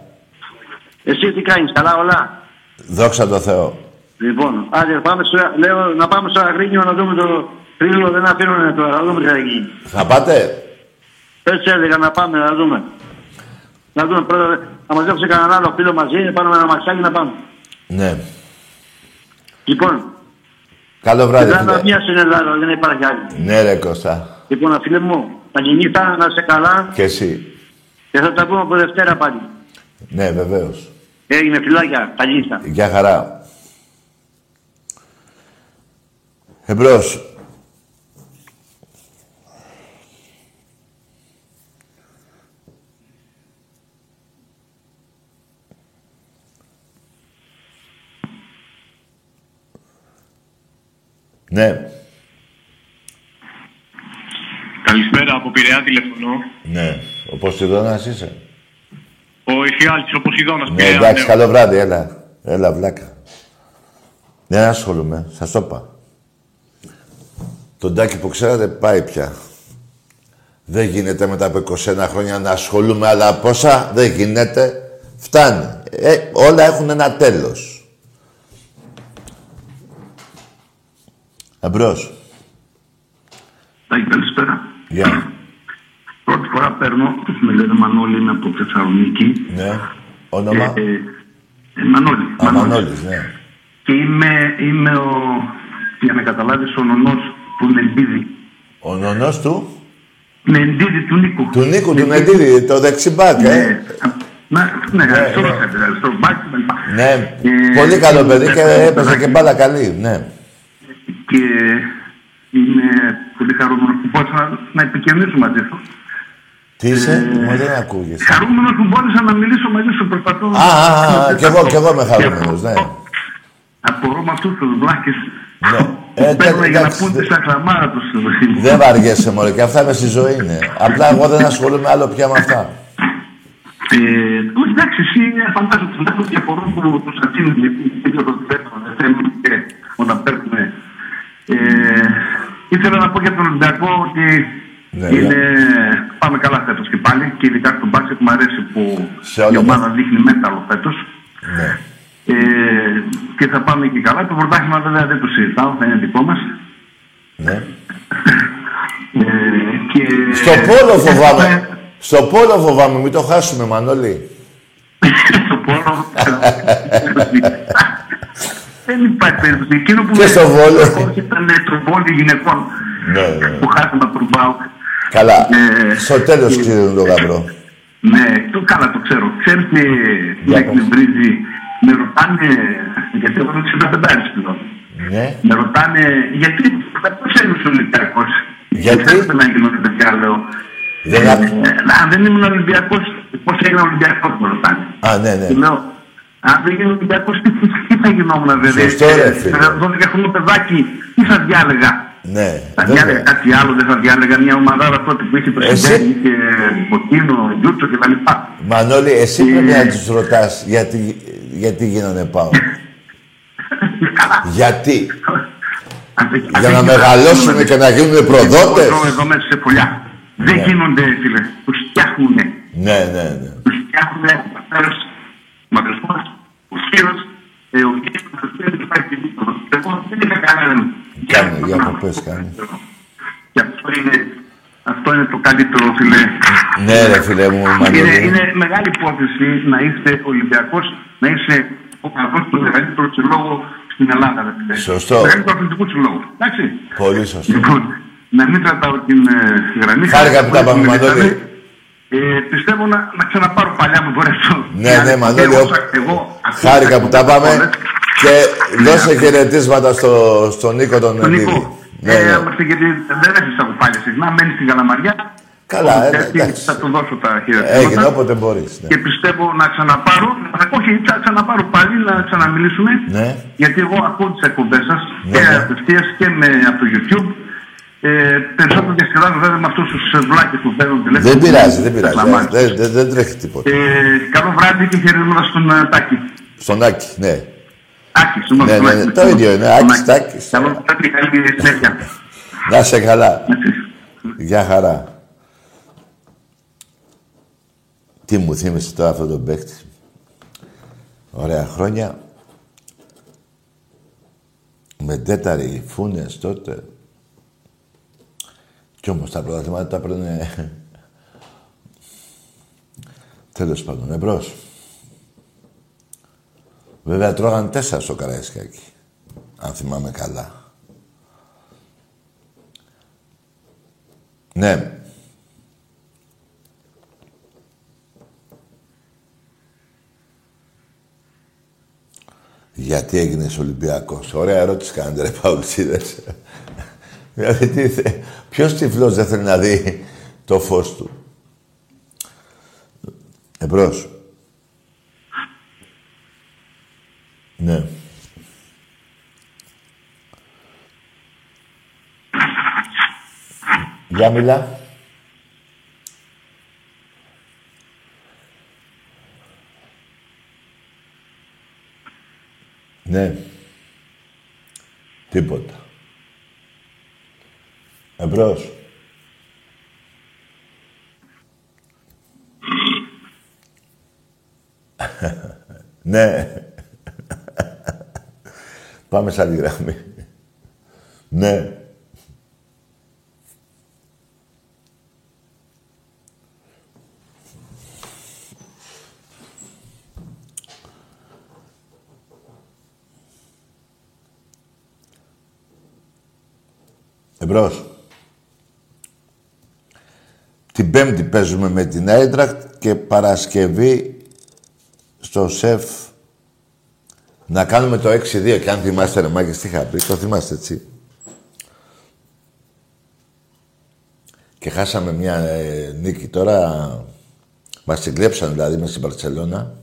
Εσύ τι κάνεις, καλά όλα; Δόξα τω Θεώ. Λοιπόν, άντε πάμε στο, λέω, να πάμε στο Αγρίνιο να δούμε το τρίλο, δεν αφήνουν τώρα, να δούμε τι θα γίνει. Θα πάτε; Έτσι έλεγα να πάμε, να δούμε. Να δούμε πρώτα, να μαζέψει κανέναν άλλο φίλο μαζί, να πάμε με ένα μαξάκι να πάμε. Ναι. Λοιπόν, Καλό βράδυ, δεν φίλε. μία στην Ελλάδα, δεν υπάρχει άλλη. Ναι, ρε Κώστα. Λοιπόν, φίλε μου, να γεννήθα, να είσαι καλά Και εσύ. και θα τα πούμε από Δευτέρα πάλι. Ναι, βεβαίως. Έγινε φυλάκια, καλή νύχτα. Γεια χαρά. Εμπρός. Ναι, Καλησπέρα από Πειραιά τηλεφωνώ. ναι. Ο Ποστιδώνας είσαι; Ο Εφιάλτης, ο Ποσειδώνας, Ναι, Πειραιά. εντάξει, ναι. καλό βράδυ, έλα. Έλα, βλάκα. Δεν ασχολούμαι, σας το είπα. Τον τάκι που ξέρατε πάει πια. Δεν γίνεται μετά από 21 χρόνια να ασχολούμαι άλλα πόσα. Δεν γίνεται. Φτάνει. Ε, όλα έχουν ένα τέλος. Εμπρός. Τάκη, καλησπέρα. Γεια. Πρώτη φορά παίρνω, με λένε Μανώλη, είμαι από Θεσσαλονίκη. Ναι. Όνομα; Ε, ε, Μανώλη. Α, Μανώλης, ναι. Και είμαι, είμαι ο, για να καταλάβεις, ο νονός του Νεντίδη. Ο νονός του; Νεντίδη του Νίκου. Του Νίκου, του Νεντίδη, το δεξιμπάκ, ε. Ναι, ναι, ναι, Ναι, στο ναι. Ρόσερ, στο μπάκι, τα λοιπά. Ναι, Ε, πολύ καλό παιδί και ε, έπαιζε και μπάλα καλή, ναι. Και είμαι πολύ χαρούμενος που μπόρεσα να, να επικοινωνήσω μαζί σου. Τι είσαι, μου δεν ακούγεσαι. Χαρούμενος που μπόρεσα να μιλήσω μαζί σου, προσπαθώ. Α, α, α, κι εγώ, κι εγώ είμαι χαρούμενος, ναι. Απορώ με αυτούς τους βλάκες Ναι. που Ε, παίρνουν για να εντάξει, πούν δε- τη σαχραμάρα τους. Δεν βαριέσαι μωρέ, και αυτά με στη ζωή είναι. Απλά εγώ δεν ασχολούμαι άλλο πια με αυτά. Ε, όχι, εντάξει, εσύ φαντάζομαι ότι έχουν διαφορών που τους αφήνουν και το παίρνουν, δεν θέλουν και όταν παίρνουν. Ε, ήθελα να πω για τον Ολυμπιακό ότι Ναι, είναι, πάμε καλά φέτος και πάλι και ειδικά στον μπάσκετ μου αρέσει που Σε όλα η τα- ομάδα δείχνει μέταλλο φέτος. Ναι. Ε, και θα πάμε και καλά. Το πρωτάθλημα βέβαια δεν το συζητάω, θα είναι δικό μας. ναι. Ε, και... Στο πόλο και φοβάμαι. έχουμε- Στο πόλο φοβάμαι, μην το χάσουμε Μανώλη. στο πόλο. Δεν υπάρχει περίπτωση. Εκείνο που Και στο Βόλο. ήταν το βόλιο γυναικών Ναι, ναι. που χάσαμε από τον Μπάουκ. Καλά, Ε, στο τέλος και- ξέρουν το γαμπρό. Ναι, το καλά το ξέρω. Ξέρεις τι Για με πες. εκνευρίζει. Με ρωτάνε, γιατί εγώ είμαι 65 πλέον. Ναι. Με ρωτάνε, γιατί πώς έγινε ο Ολυμπιακός; Γιατί; Δεν να γίνω παιδιά, λέω. Δεν Ε, άκου- αν δεν ήμουν Ολυμπιακός, πώς έγινε Ολυμπιακός, με ρωτάνε. Α, ναι, ναι. Και λέω, αν δεν γίνω Ολυμπιακός, τι, τι θα γινόμουν, βέβαια. Σωστό, ρε, φίλε. Ε, 12 χρονικό παιδάκι, τι θα διάλεγα; Ναι, Θα διάλεγα βέβαια. κάτι άλλο, δεν θα διάλεγα μια ομαδάρα τότε που είχε το Εσύ- Σιντέρι και Μποκίνο, Γιούτσο κτλ. Μανώλη, εσύ Ε. πρέπει να τους ρωτάς γιατί, γιατί γίνανε πάω. γιατί; Αν- αν Για να δεν μεγαλώσουν γίνονται- και να γίνουν προδότες. Εγώ εδώ μέσα σε φωλιά. Δεν Ναι. γίνονται, φίλε. Τους φτιάχνουνε. Ναι, ναι, ναι. Τους φτιάχνουνε ο πατέρας, ο αδερφός, ο φίλος, ε, ο κύριος, ο κύριος, υπάρχει δίπλα. Εγώ δεν είμαι κανέναν. Κάνε, για το πες, κάνε. Και αυτό είναι, αυτό είναι το καλύτερο, φίλε. Ναι, ρε φίλε μου, Είναι, Μανώλη. είναι μεγάλη υπόθεση να είστε Ολυμπιακός, να είσαι ο κακός του μεγαλύτερου συλλόγου στην Ελλάδα. Ρε, φίλε. Σωστό. Το μεγαλύτερο αθλητικού συλλόγου. Εντάξει. Πολύ σωστό. Λοιπόν, να μην κρατάω την ε, γραμμή. Χάρηκα που τα πάμε, Μανώλη. Ε, πιστεύω να, να ξαναπάρω παλιά μου φορές το. Ναι, ναι, Μανώλη, Εγώ, ο- εγώ, ακούω Χάρηκα που τα πάμε. όλες. Και δώσε χαιρετίσματα στο, στον Νίκο τον Τον Ελίδη. Νίκο. Ναι, Ε, ναι. είμαστε γιατί δεν έχεις τα κουπάλια συχνά, μένεις στην Καλαμαριά. Καλά, ε, Οπότε, εντάξει. Θα του δώσω τα χειροκροτήματα. Έγινε όποτε μπορείς. Ναι. Και πιστεύω να ξαναπάρω, όχι, θα ξαναπάρω πάλι να ξαναμιλήσουμε. Ναι. Γιατί εγώ ακούω τις εκπομπές σας Ναι, και ναι. απευθείας και με, από το YouTube. Ε, περισσότερο διασκεδάζω βέβαια με αυτούς τους βλάκες που παίρνουν τηλέφωνο. Δεν πειράζει, δεν πειράζει. Τα Ε, μάτια. Δεν, δεν, δεν τρέχει τίποτα. Ε, καλό βράδυ και χαιρετήματα στον ε, Τάκη. Στον Άκη, ναι. Άκη, συγγνώμη. Ναι, στον ναι, Άκη. ναι, το ίδιο είναι, Στον Άκης, Άκη. Τάκης. Καλό βράδυ, καλή συνέχεια. Να σε καλά. Έτσι. Γεια χαρά. Τι μου θύμισε τώρα αυτό το παίκτη. Ωραία χρόνια. Με τέταρη φούνες τότε. Κι όμως τα πρωταθλήματα τα έπαιρνε... Τέλος πάντων, εμπρός. Βέβαια τρώγαν τέσσερα στο Καραϊσκάκι. Αν θυμάμαι καλά. Ναι. Γιατί έγινες Ολυμπιακός; Ωραία ερώτηση κάνετε ρε Παουλτσίδες. δηλαδή τι θε... Ποιος τυφλός δεν θέλει να δει το φως του; Εμπρός. Ναι. Για μιλά. Ναι. Τίποτα. Εμπρός. ναι. Πάμε σε άλλη γραμμή. ναι. Εμπρός. Την Πέμπτη παίζουμε με την Άιντρακτ και Παρασκευή στο ΣΕΦ να κάνουμε το 6-2 και αν θυμάστε ρε Μάκης τι είχα πει, το θυμάστε έτσι. Και χάσαμε μια ε, νίκη τώρα, μας την κλέψαν δηλαδή μες στην Παρσελώνα.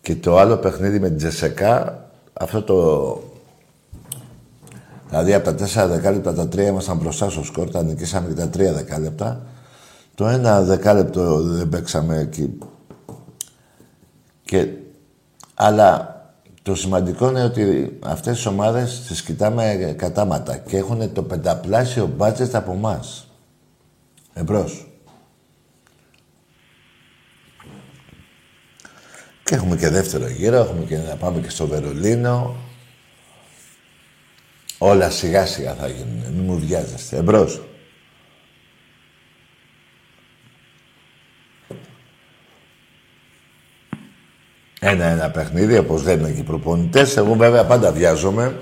Και το άλλο παιχνίδι με την Τζεσεκά, αυτό το... Δηλαδή από τα τέσσερα δεκάλεπτα τα τρία ήμασταν μπροστά στο σκορ, τα νικήσαμε και τα τρία δεκάλεπτα. Το ένα δεκάλεπτο δεν παίξαμε εκεί. Και... Αλλά το σημαντικό είναι ότι αυτές τις ομάδες τις κοιτάμε κατάματα και έχουν το πενταπλάσιο μπάτζετ από εμάς. Εμπρός. Και έχουμε και δεύτερο γύρο, έχουμε και να πάμε και στο Βερολίνο. Όλα σιγά σιγά θα γίνουν, μην μου βιάζεστε. Εμπρός. Ένα-ένα παιχνίδι, όπως λένε και οι προπονητές. Εγώ βέβαια πάντα βιάζομαι,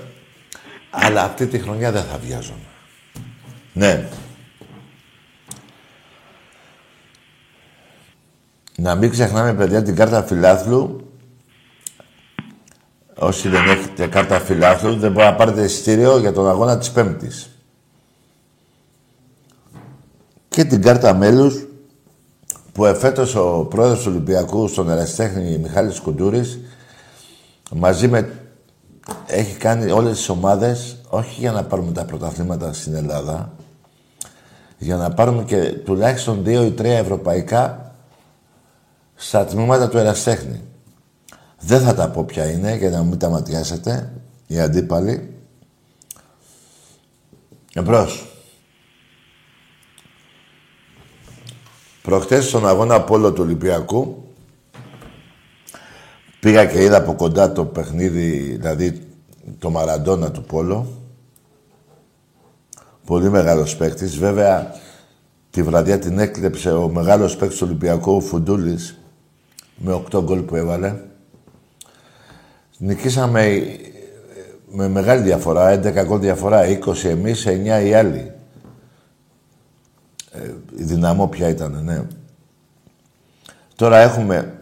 αλλά αυτή τη χρονιά δεν θα βιάζομαι. Ναι. Να μην ξεχνάμε, παιδιά, την κάρτα φιλάθλου. Όσοι δεν έχετε κάρτα φιλάθλου, δεν μπορείτε να πάρετε εισιτήριο για τον αγώνα της Πέμπτης. Και την κάρτα μέλους, που εφέτος ο πρόεδρος του Ολυμπιακού στον Εραστέχνη Μιχάλης Κουντούρης μαζί με... έχει κάνει όλες τις ομάδες όχι για να πάρουμε τα πρωταθλήματα στην Ελλάδα για να πάρουμε και τουλάχιστον δύο ή τρία ευρωπαϊκά στα τμήματα του Εραστέχνη. Δεν θα τα πω ποια είναι, για να μην τα ματιάσετε, οι αντίπαλοι. Εμπρός. Προχτές στον αγώνα Πόλο του Ολυμπιακού πήγα και είδα από κοντά το παιχνίδι, δηλαδή το Μαραντόνα του Πόλο. Πολύ μεγάλος παίκτης. Βέβαια, τη βραδιά την έκλεψε ο μεγάλος παίκτης του Ολυμπιακού, ο Φουντούλης, με 8 γκολ που έβαλε. Νικήσαμε με μεγάλη διαφορά, 11 γκολ διαφορά, 20 εμείς, 9 οι άλλοι. Ε, η δυναμό ποια ήταν, ναι. Τώρα έχουμε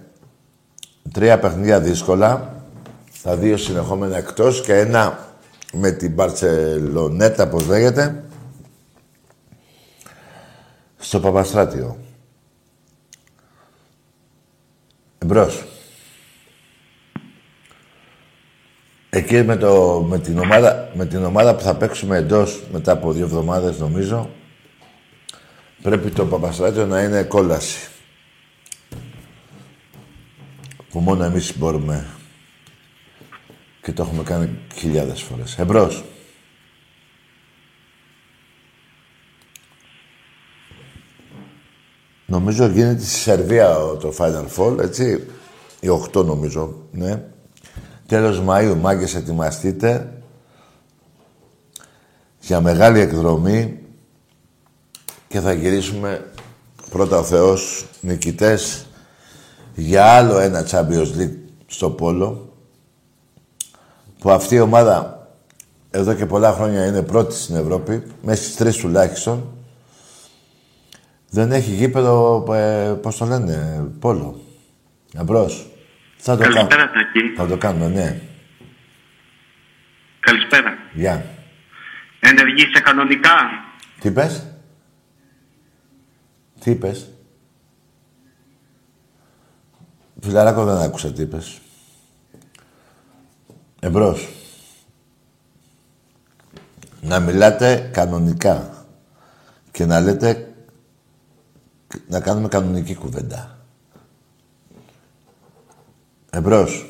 τρία παιχνίδια δύσκολα, τα δύο συνεχόμενα εκτός και ένα με την Μπαρτσελονέτα, πώς λέγεται, στο Παπαστράτιο. Εμπρός. Εκεί με, το, με, την ομάδα, με την ομάδα που θα παίξουμε εντός μετά από δύο εβδομάδες νομίζω πρέπει το Παπαστράτιο να είναι κόλαση. Που μόνο εμείς μπορούμε και το έχουμε κάνει χιλιάδες φορές. Εμπρός. Νομίζω γίνεται στη Σερβία το Final Four, έτσι. Οι 8 νομίζω, ναι. Τέλος Μαΐου, μάγκες, ετοιμαστείτε για μεγάλη εκδρομή και θα γυρίσουμε πρώτα ο Θεός νικητές για άλλο ένα Champions League στο Πόλο που αυτή η ομάδα εδώ και πολλά χρόνια είναι πρώτη στην Ευρώπη, μέσα στις τρεις τουλάχιστον δεν έχει γήπεδο, ε, πώς το λένε, Πόλο. Εμπρός. Θα το Καλησπέρα, κάνουμε. Τάκη. Θα το κάνουμε, ναι. Καλησπέρα. Γεια. Ενεργείσαι κανονικά; Τι είπες; Τι είπες; Φιλαράκο δεν άκουσα τι είπες. Εμπρός. Να μιλάτε κανονικά. Και να λέτε... Να κάνουμε κανονική κουβέντα. Εμπρός.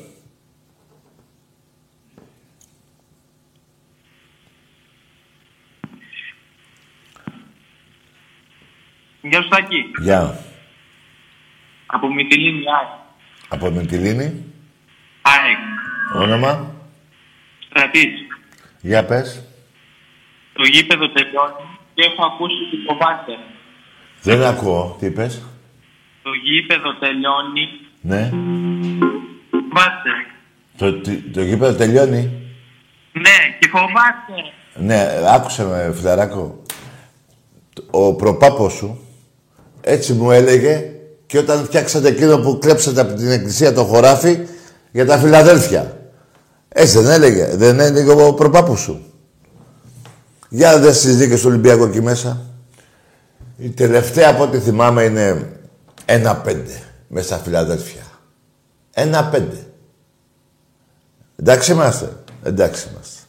Γεια σου, Τάκη. Γεια. Από Μυτιλίνη, ΑΕΚ. Από Μυτιλίνη. ΑΕΚ. Όνομα. Στρατής. Για πες. Το γήπεδο τελειώνει και έχω ακούσει ότι φοβάται. Δεν ακούω. Τι είπες. Το γήπεδο τελειώνει. Ναι. Φοβάται. Το, τι- το γήπεδο τελειώνει; Ναι, και φοβάται. Ναι, άκουσε με, φιλαράκο. Ο προπάπος σου έτσι μου έλεγε και όταν φτιάξατε εκείνο που κλέψατε από την εκκλησία το χωράφι για τα Φιλαδέλφια. Έτσι δεν έλεγε. Δεν έλεγε ο προπάπος σου. Για δες στις δίκες του Ολυμπιακού εκεί μέσα. Η τελευταία από ό,τι θυμάμαι είναι ένα πέντε μέσα στα Φιλαδέλφια. Ένα πέντε. Εντάξει είμαστε. Εντάξει είμαστε.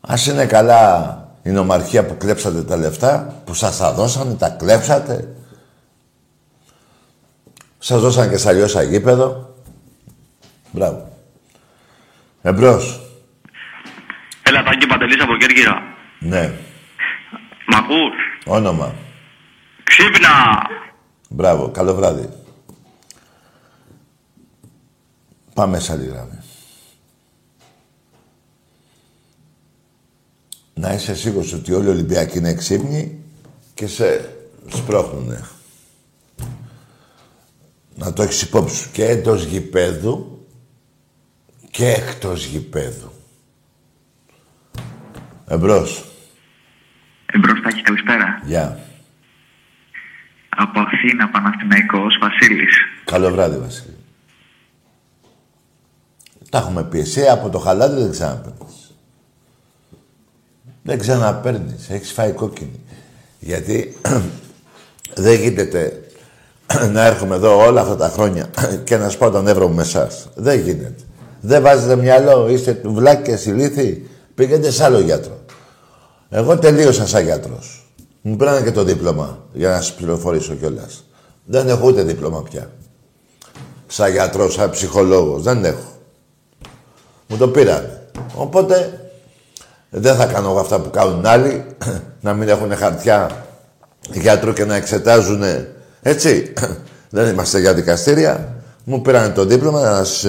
Ας είναι καλά η νομαρχία που κλέψατε τα λεφτά, που σας τα δώσανε, τα κλέψατε. Σας δώσανε και σαλιώσα γήπεδο. Μπράβο. Εμπρός. Έλα, Τάκη Παντελής από Κέρκυρα. Ναι. Μ' ακούς; Όνομα. Ξύπνα! Μπράβο. Καλό βράδυ. Πάμε σε άλλη γραμμή. Να είσαι σίγουρος ότι όλοι οι Ολυμπιακοί είναι ξύπνοι και σε σπρώχνουνε. Να το έχεις υπόψη σου και εντός γηπέδου και εκτός γηπέδου. Εμπρός. Εμπρός Τάκη, καλησπέρα. Γεια. Από Αθήνα, Παναθηναϊκός, Βασίλης. Καλό βράδυ, Βασίλη. Τα έχουμε πει. Εσύ από το χαλάδι δεν ξαναπαίρνεις. Δεν ξαναπαίρνεις. Έχεις φάει κόκκινη. Γιατί δεν γίνεται να έρχομαι εδώ όλα αυτά τα χρόνια και να σπάω τον νεύρο μου με εσάς. Δεν γίνεται. Δεν βάζετε μυαλό, είστε βλάκες, ηλίθιοι. Πήγαινε σε άλλο γιατρό. Εγώ τελείωσα σαν γιατρός. Μου πήρανε και το δίπλωμα για να σας πληροφορήσω κιόλας. Δεν έχω ούτε δίπλωμα πια. Σαν γιατρός, σαν ψυχολόγος. Δεν έχω. Μου το πήραν. Οπότε δεν θα κάνω εγώ αυτά που κάνουν άλλοι. να μην έχουν χαρτιά γιατρού και να εξετάζουν. Έτσι. δεν είμαστε για δικαστήρια. Μου πήραν το δίπλωμα να σας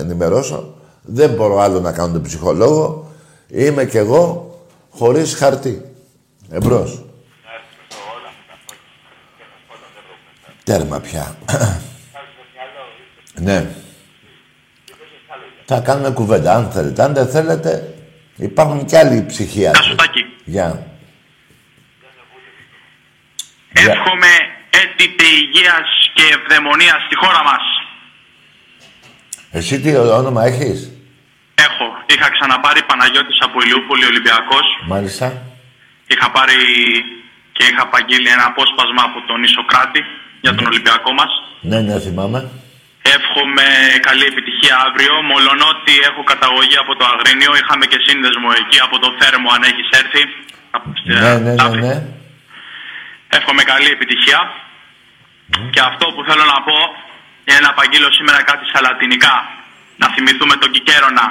ενημερώσω. Δεν μπορώ άλλο να κάνω τον ψυχολόγο. Είμαι κι εγώ χωρίς χαρτί. Εμπρός. Τέρμα πια. ναι. Θα κάνουμε κουβέντα, αν θέλετε. Αν δεν θέλετε, υπάρχουν κι άλλοι ψυχίατροι. Γεια σου, Τάκη. Γεια. Εύχομαι έτοιτε υγείας και ευδαιμονίας στη χώρα μας. Εσύ τι όνομα έχεις; Έχω. Είχα ξαναπάρει Παναγιώτης από Ηλιούπολη Ολυμπιακός. Μάλιστα. Είχα πάρει και είχα απαγγείλει ένα απόσπασμα από τον Ισοκράτη για τον Ολυμπιακό μας. Ναι, ναι, θυμάμαι. Εύχομαι καλή επιτυχία αύριο. Μολονότι έχω καταγωγή από το Αγρίνιο, είχαμε και σύνδεσμο εκεί από το Θέρμο αν έχεις έρθει. Από στη- Ναι, ναι, ναι, Τάφη. ναι. Εύχομαι καλή επιτυχία. Και αυτό που θέλω να πω είναι να απαγγείλω σήμερα κάτι στα λατινικά. Να θυμηθούμε τον Κικέρονα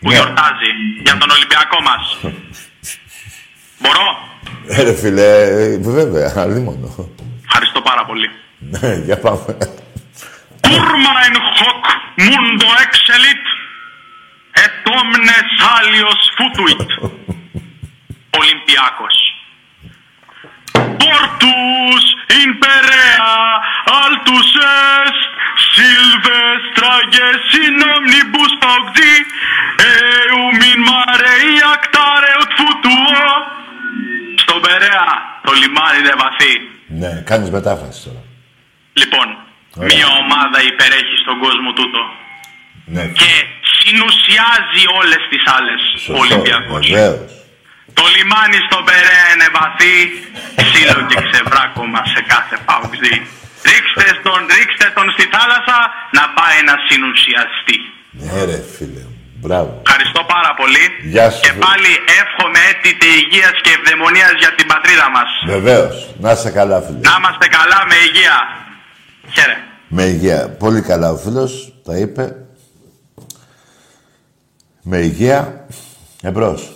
που Ναι. γιορτάζει για τον Ολυμπιακό μας. Μπορώ; Ε, ρε φίλε, ε, βέβαια, αλίμονο. Ευχαριστώ πάρα πολύ. Ναι, για πάμε. Turma in hoc mundo excelit et omnes alios futuit. Ολυμπιακός. Portus in Perea altus est Silvestra ges in omnibus paugdi eum in mare iactare ut futuo Στον Περαία το λιμάνι είναι βαθύ. ναι, κάνεις μετάφραση τώρα. Λοιπόν, Ωραία. μία ομάδα υπερέχει στον κόσμο τούτο Ναι, και συνουσιάζει όλες τις άλλες ο σωστό, Ολυμπιακός. βεβαίως. Το λιμάνι στον Περέα είναι βαθύ, ξύλο και ξεβράκωμα σε κάθε παγκοσμί. Ρίξτε τον, ρίξτε τον στη θάλασσα να πάει να συνουσιαστεί. Ναι, ρε φίλε, μπράβο. Ευχαριστώ πάρα πολύ. Γεια σου. Και πάλι εύχομαι έτοιτε υγείας και ευδαιμονίας για την πατρίδα μας. Βεβαίως. Να είσαι καλά, φίλε. Να είμαστε καλά με υγεία. Χαίρε. Με υγεία. Πολύ καλά ο φίλος, τα είπε. Με υγεία. Εμπρός.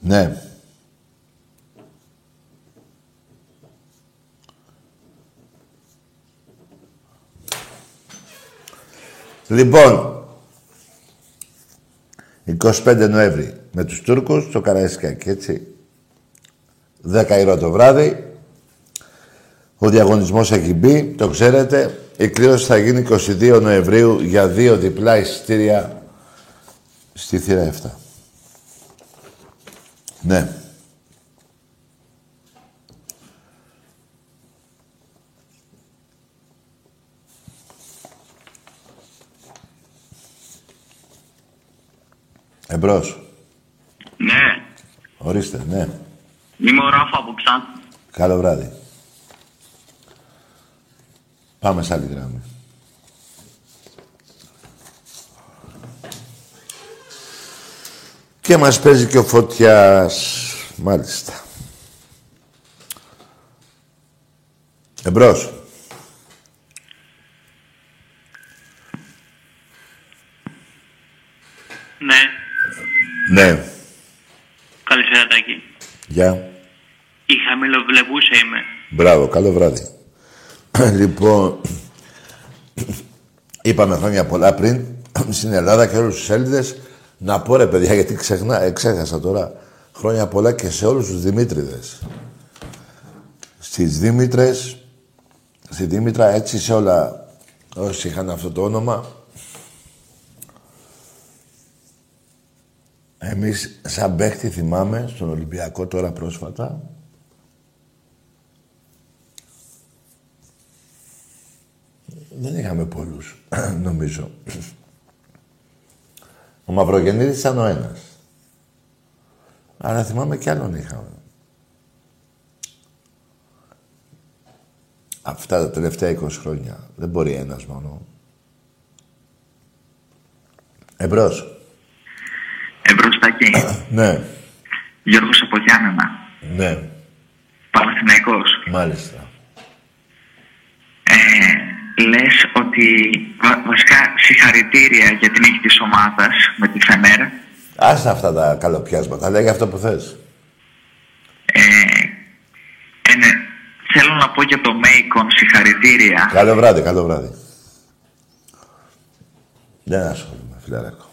Ναι. Λοιπόν, 25 Νοέμβρη με τους Τούρκους στο Καραϊσκάκι, έτσι. 10 η ώρα το βράδυ. Ο διαγωνισμός έχει μπει, το ξέρετε. Η κλήρωση θα γίνει 22 Νοεμβρίου για δύο διπλά εισιτήρια στη θύρα 7. Ναι. Εμπρός. Ναι, Ορίστε, ναι. είμαι ο Ράφα από Ξάνθη. Καλό βράδυ. Πάμε σε άλλη γραμμή. Και μας παίζει και ο Φωτιάς. Μάλιστα. Εμπρός. Ναι, Ναι. καλησπέρα Τάκη. Γεια. Η χαμηλοβλεπούσα είμαι. Μπράβο, καλό βράδυ. λοιπόν, είπαμε χρόνια πολλά πριν στην Ελλάδα και όλους τους Έλληνες να πω ρε παιδιά, γιατί ξεχνά, ε, ξέχασα τώρα χρόνια πολλά και σε όλους τους Δημήτριδες. Στις Δήμητρες, στη Δήμητρα έτσι σε όλα όσοι είχαν αυτό το όνομα εμείς σαν παίχτη θυμάμαι στον Ολυμπιακό τώρα πρόσφατα Δεν είχαμε πολλούς, νομίζω. Ο Μαυρογεννήτης ήταν ο ένας. Αλλά θυμάμαι κι άλλον είχαμε. Αυτά τα τελευταία 20 χρόνια. Δεν μπορεί ένας μόνο. Εμπρός. Εμπροστάκι. Ναι. Γιώργος από Γιάννενα. Ναι. Παναθηναϊκός. Μάλιστα. Ε, λες ότι βα- βασικά συγχαρητήρια για την νίκη της ομάδας με τη Φενέρ. Άστα αυτά τα καλοπιάσματα. Λέγε αυτό που θες. Ε, ε, ναι, θέλω να πω για το Μέικον συγχαρητήρια. Καλό βράδυ, καλό βράδυ. Δεν ασχολούμαι, φιλαράκο.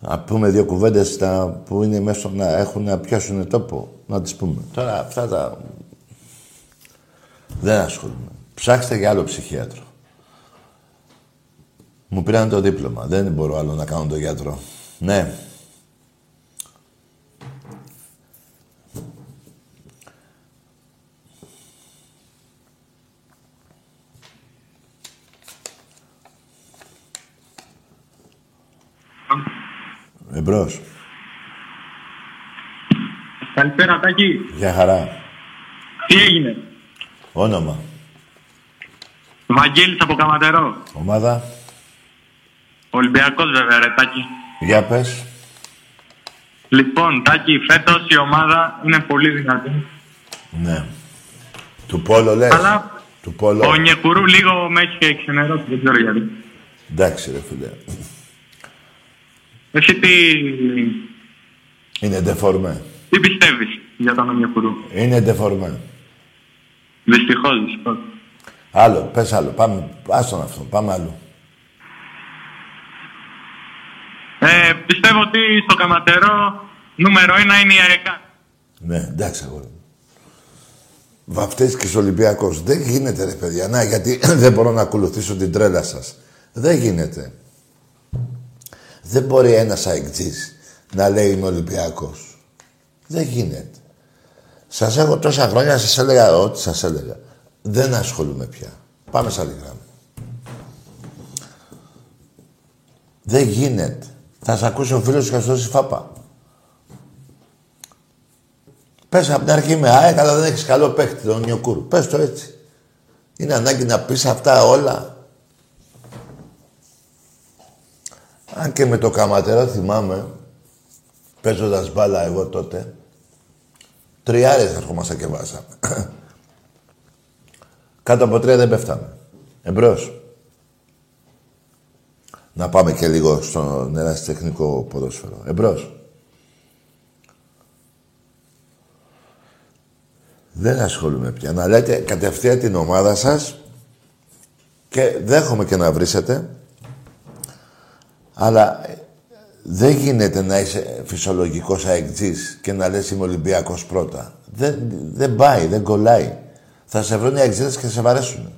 Να πούμε δύο κουβέντες τα που είναι μέσα να έχουν να πιάσουν τόπο. Να τις πούμε. Τώρα αυτά τα... Δεν ασχολούμαι. Ψάξτε για άλλο ψυχίατρο. Μου πήραν το δίπλωμα. Δεν μπορώ άλλο να κάνω τον γιατρό. Ναι. Εμπρός. Καλησπέρα, Τάκη. Για χαρά. Τι έγινε; Όνομα. Βαγγέλης από Καματερό. Ομάδα. Ολυμπιακός βέβαια, ρε Τάκη. Για πες. Λοιπόν, Τάκη, φέτος η ομάδα είναι πολύ δυνατή. Ναι. Του Πόλο λες. Αλλά Του Πόλο. ο Νιεκουρού λίγο με έχει ξενερώσει, δεν ξέρω γιατί. Εντάξει ρε φίλε. Εσύ τι, Είναι ντεφορμέ. τι πιστεύεις για τον Νιεκουρού. Είναι ντεφορμέ. Δυστυχώς, δυστυχώς. Άλλο, πες άλλο. Πάμε, άστον αυτό. Πάμε άλλο. Ε, πιστεύω ότι στο Καματερό νούμερο ένα είναι η ΑΕΚΑ. Ναι, εντάξει αγόρι μου. Βαφτίσκης Ολυμπιακός. Δεν γίνεται ρε παιδιά. Να, γιατί δεν μπορώ να ακολουθήσω την τρέλα σας. Δεν γίνεται. Δεν μπορεί ένας αεκτζής να λέει είμαι Ολυμπιακός. Δεν γίνεται. Σας έχω τόσα χρόνια, σας έλεγα ό,τι σας έλεγα. Δεν ασχολούμαι πια. Πάμε σε άλλη γράμμα. Δεν γίνεται. Θα σε ακούσει ο φίλος και θα σου δώσει φάπα. Πες από την αρχή με ΑΕΚ, αλλά δεν έχεις καλό παίχτη, τον Νιοκούρου. Πες το έτσι. Είναι ανάγκη να πεις αυτά όλα. Αν και με το καματερό θυμάμαι, παίζοντας μπάλα εγώ τότε, τριάρες ερχόμαστε και βάζαμε. Κάτω από τρία δεν πέφταμε. Εμπρός. Να πάμε και λίγο στον ερασιτεχνικό ποδόσφαιρο. Εμπρός. Δεν ασχολούμαι πια. Να λέτε κατευθείαν την ομάδα σας και δέχομαι και να βρίσετε. Αλλά ε, δεν γίνεται να είσαι φυσιολογικός αεκτζής και να λες είμαι Ολυμπιακός πρώτα. Δεν, δεν πάει, δεν κολλάει. Θα σε βρουν οι αεκτζίδες και θα σε βαρέσουν.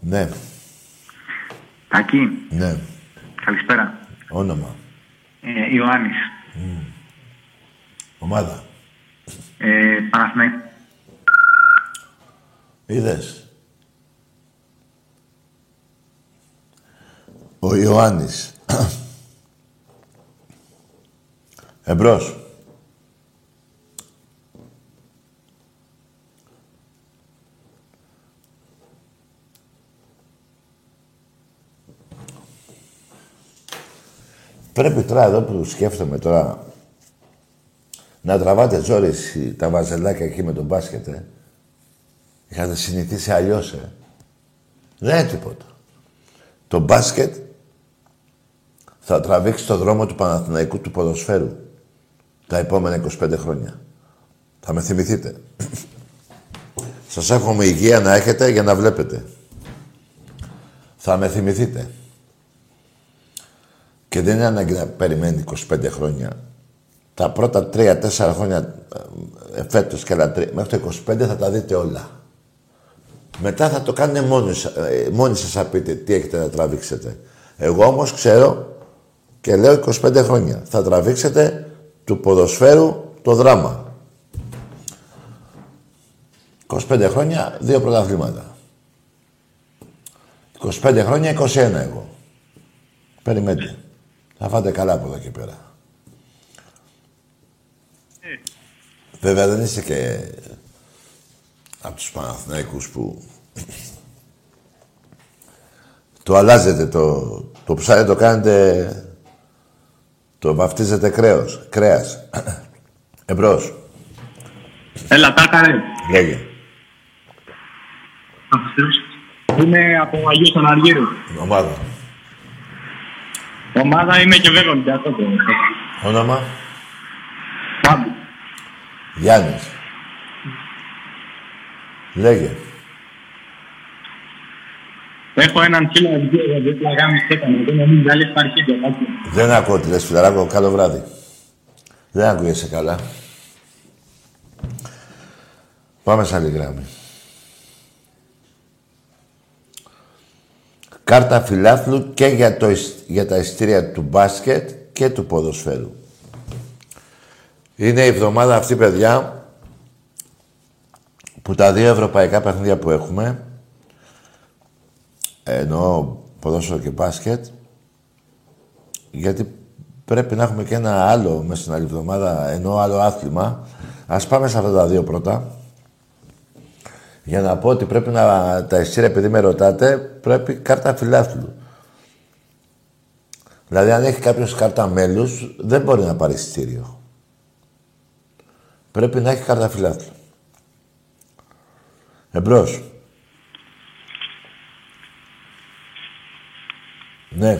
Ναι, Τάκη, ναι. καλησπέρα. Όνομα. Ε, Ιωάννης. Ομάδα. Ε, Παναθηναϊκός. Είδες. Ο Ιωάννης. Εμπρός. Πρέπει τώρα εδώ που σκέφτομαι τώρα να τραβάτε ζόρις τα βαζελάκια εκεί με τον μπάσκετ, ε. Είχατε συνηθίσει αλλιώς, ε. Δεν είναι τίποτα. Το μπάσκετ θα τραβήξει το δρόμο του Παναθηναϊκού του ποδοσφαίρου τα επόμενα 25 χρόνια. Θα με θυμηθείτε. Σας εύχομαι υγεία να έχετε για να βλέπετε. Θα με θυμηθείτε. Και δεν είναι ανάγκη να περιμένει 25 χρόνια. Τα πρώτα 3-4 χρόνια ε, φέτος και άλλα τρία, μέχρι το 25 θα τα δείτε όλα. Μετά θα το κάνετε μόνοι, σα- ε, μόνοι σας να πείτε τι έχετε να τραβήξετε. Εγώ όμως ξέρω και λέω 25 χρόνια. Θα τραβήξετε του ποδοσφαίρου το δράμα. 25 χρόνια, δύο πρωταθλήματα. 25 χρόνια, 21 εγώ. Περιμένετε. Θα φάτε καλά από εδώ και πέρα. Βέβαια δεν είστε και από τους Παναθηναϊκούς που Το αλλάζετε, το, το ψάρι το κάνετε... Το βαφτίζετε κρέος, κρέας. Εμπρός. Έλα, τάκαρε. Λέγε. Είμαι από Αγίου Αναργύρου. Ομάδα. Ομάδα είμαι και βέβαια Ολυμπιακός. Όνομα; Πάμπη. Γιάννης. Λέγε. Έχω έναν φίλο από δύο δίπλα γάμι στέκαμε. Δεν νομίζω άλλη υπάρχει το κάτι. Δεν ακούω τι λες, φιλαράκο. Καλό βράδυ. Δεν ακούγεσαι καλά. Πάμε σε άλλη γράμμη. Κάρτα φιλάθλου και για, το, εισ- για τα ειστήρια του μπάσκετ και του ποδοσφαίρου. Είναι η εβδομάδα αυτή, παιδιά, που τα δύο ευρωπαϊκά παιχνίδια που έχουμε, εννοώ ποδόσφαιρο και μπάσκετ, γιατί πρέπει να έχουμε και ένα άλλο μέσα στην άλλη εβδομάδα, ενώ άλλο άθλημα. Ας πάμε σε αυτά τα δύο πρώτα. Για να πω ότι πρέπει να τα εισήρια, επειδή με ρωτάτε, πρέπει κάρτα φιλάθλου. Δηλαδή, αν έχει κάποιος κάρτα μέλους, δεν μπορεί να πάρει εισιτήριο. Πρέπει να έχει κάρτα φιλάθλου. Εμπρός. Ναι.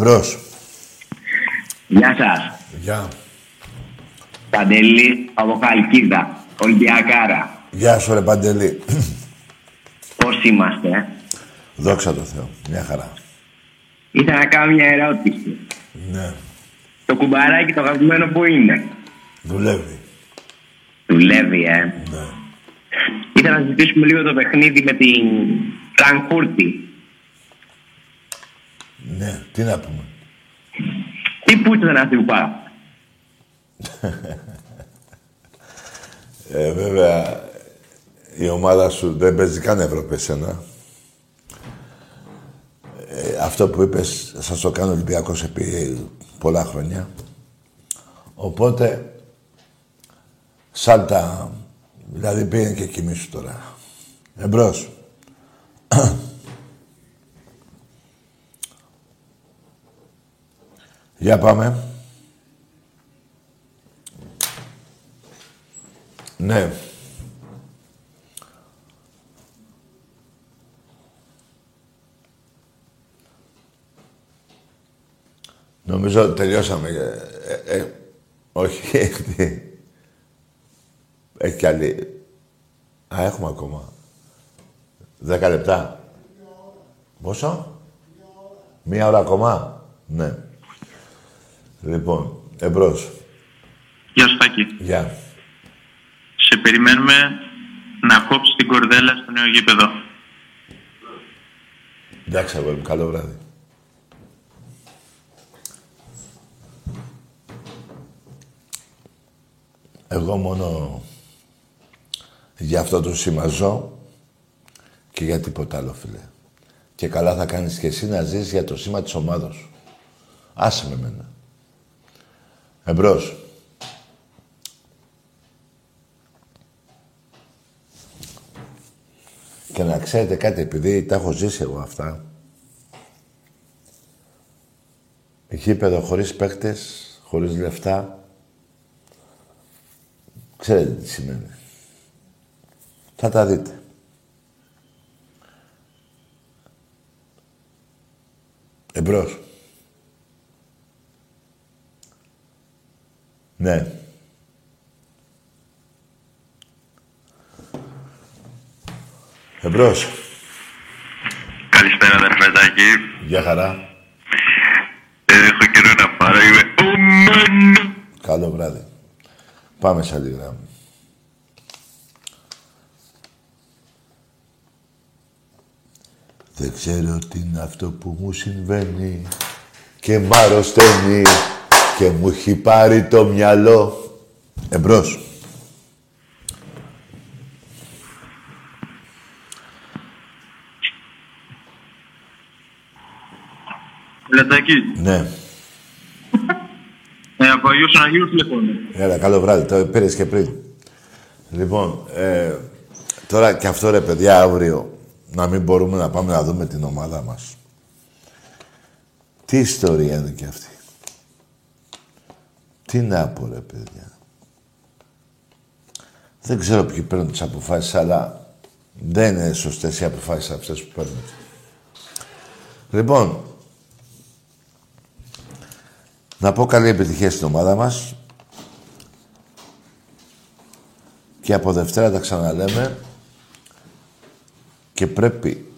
Εμπρός. Γεια σας. Γεια. Παντελή από Χαλκίδα. Ολυμπιακάρα. Γεια σου ρε Παντελή. Πώς είμαστε, ε; Δόξα τω Θεώ. Μια χαρά. Ήθελα να κάνω μια ερώτηση. Ναι. Το κουμπαράκι το αγαπημένο που είναι; Δουλεύει. Δουλεύει, ε; Ναι. Ήθελα να συζητήσουμε λίγο το παιχνίδι με την Φραγκούρτη. Ναι. Τι να πούμε. Τι πούτσο να σου πάω. Ε, βέβαια, η ομάδα σου δεν παίζει καν Ευρώπη εσένα. Ε, αυτό που είπες, σας το κάνω Ολυμπιακός επί πολλά χρόνια. Οπότε, σάλτα, δηλαδή πήγαινε και κοιμήσου τώρα. Εμπρός. Για πάμε. Ναι. Νομίζω ότι τελειώσαμε. Ε, ε, όχι, έχει. Έχει κι άλλη. Α, έχουμε ακόμα. Δέκα λεπτά. Πόσο; Μία ώρα ακόμα. Ναι. Λοιπόν, εμπρός. Γεια σου Τάκη. Γεια. Σε περιμένουμε να κόψεις την κορδέλα στο νέο γήπεδο. Εντάξει, αγόρι μου. Καλό βράδυ. Εγώ μόνο για αυτό το σήμα ζω και για τίποτα άλλο, φίλε. Και καλά θα κάνεις και εσύ να ζεις για το σήμα της ομάδας σου. Άσε με μένα. Εμπρός. Και να ξέρετε κάτι, επειδή τα έχω ζήσει εγώ αυτά, γήπεδο χωρίς παίχτες, χωρίς λεφτά, ξέρετε τι σημαίνει. Θα τα δείτε. Εμπρός. Ναι. Εμπρός. Καλησπέρα, αδερφετάκι. Γεια χαρά. Ε, έχω καιρό να πάρω. Είμαι ομένο. Καλό βράδυ. Πάμε σε άλλη γράμμα. Δεν ξέρω τι είναι αυτό που μου συμβαίνει και μ' αρρωσταίνει και μου έχει πάρει το μυαλό. Εμπρός. Λετάκι. Ναι. Ε, από Αγίος Αναγίους τηλεφώνω. Έλα, καλό βράδυ. Το πήρες και πριν. Λοιπόν, ε, τώρα και αυτό ρε παιδιά, αύριο, να μην μπορούμε να πάμε να δούμε την ομάδα μας. Τι ιστορία είναι και αυτή. Τι να πω ρε παιδιά. Δεν ξέρω ποιοι παίρνουν τις αποφάσεις, αλλά δεν είναι σωστές οι αποφάσεις αυτές που παίρνουν. Λοιπόν, να πω καλή επιτυχία στην ομάδα μας. Και από Δευτέρα τα ξαναλέμε. Και πρέπει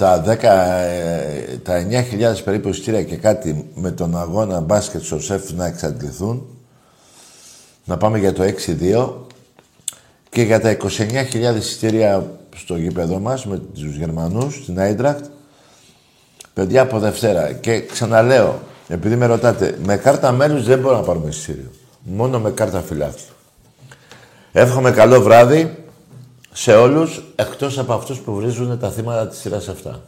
τα 10, ε, τα 9.000 περίπου εισιτήρια και κάτι με τον αγώνα μπάσκετ στο ΣΕΦ να εξαντληθούν. Να πάμε για το 6-2 και για τα 29.000 εισιτήρια στο γήπεδο μας με τους Γερμανούς, στην Άιντρακτ. Παιδιά από Δευτέρα. Και ξαναλέω, επειδή με ρωτάτε, με κάρτα μέλους δεν μπορώ να πάρουμε εισιτήριο. Μόνο με κάρτα φιλάθλου. Εύχομαι καλό βράδυ σε όλους, εκτός από αυτούς που βρίζουν τα θύματα της σειράς αυτά.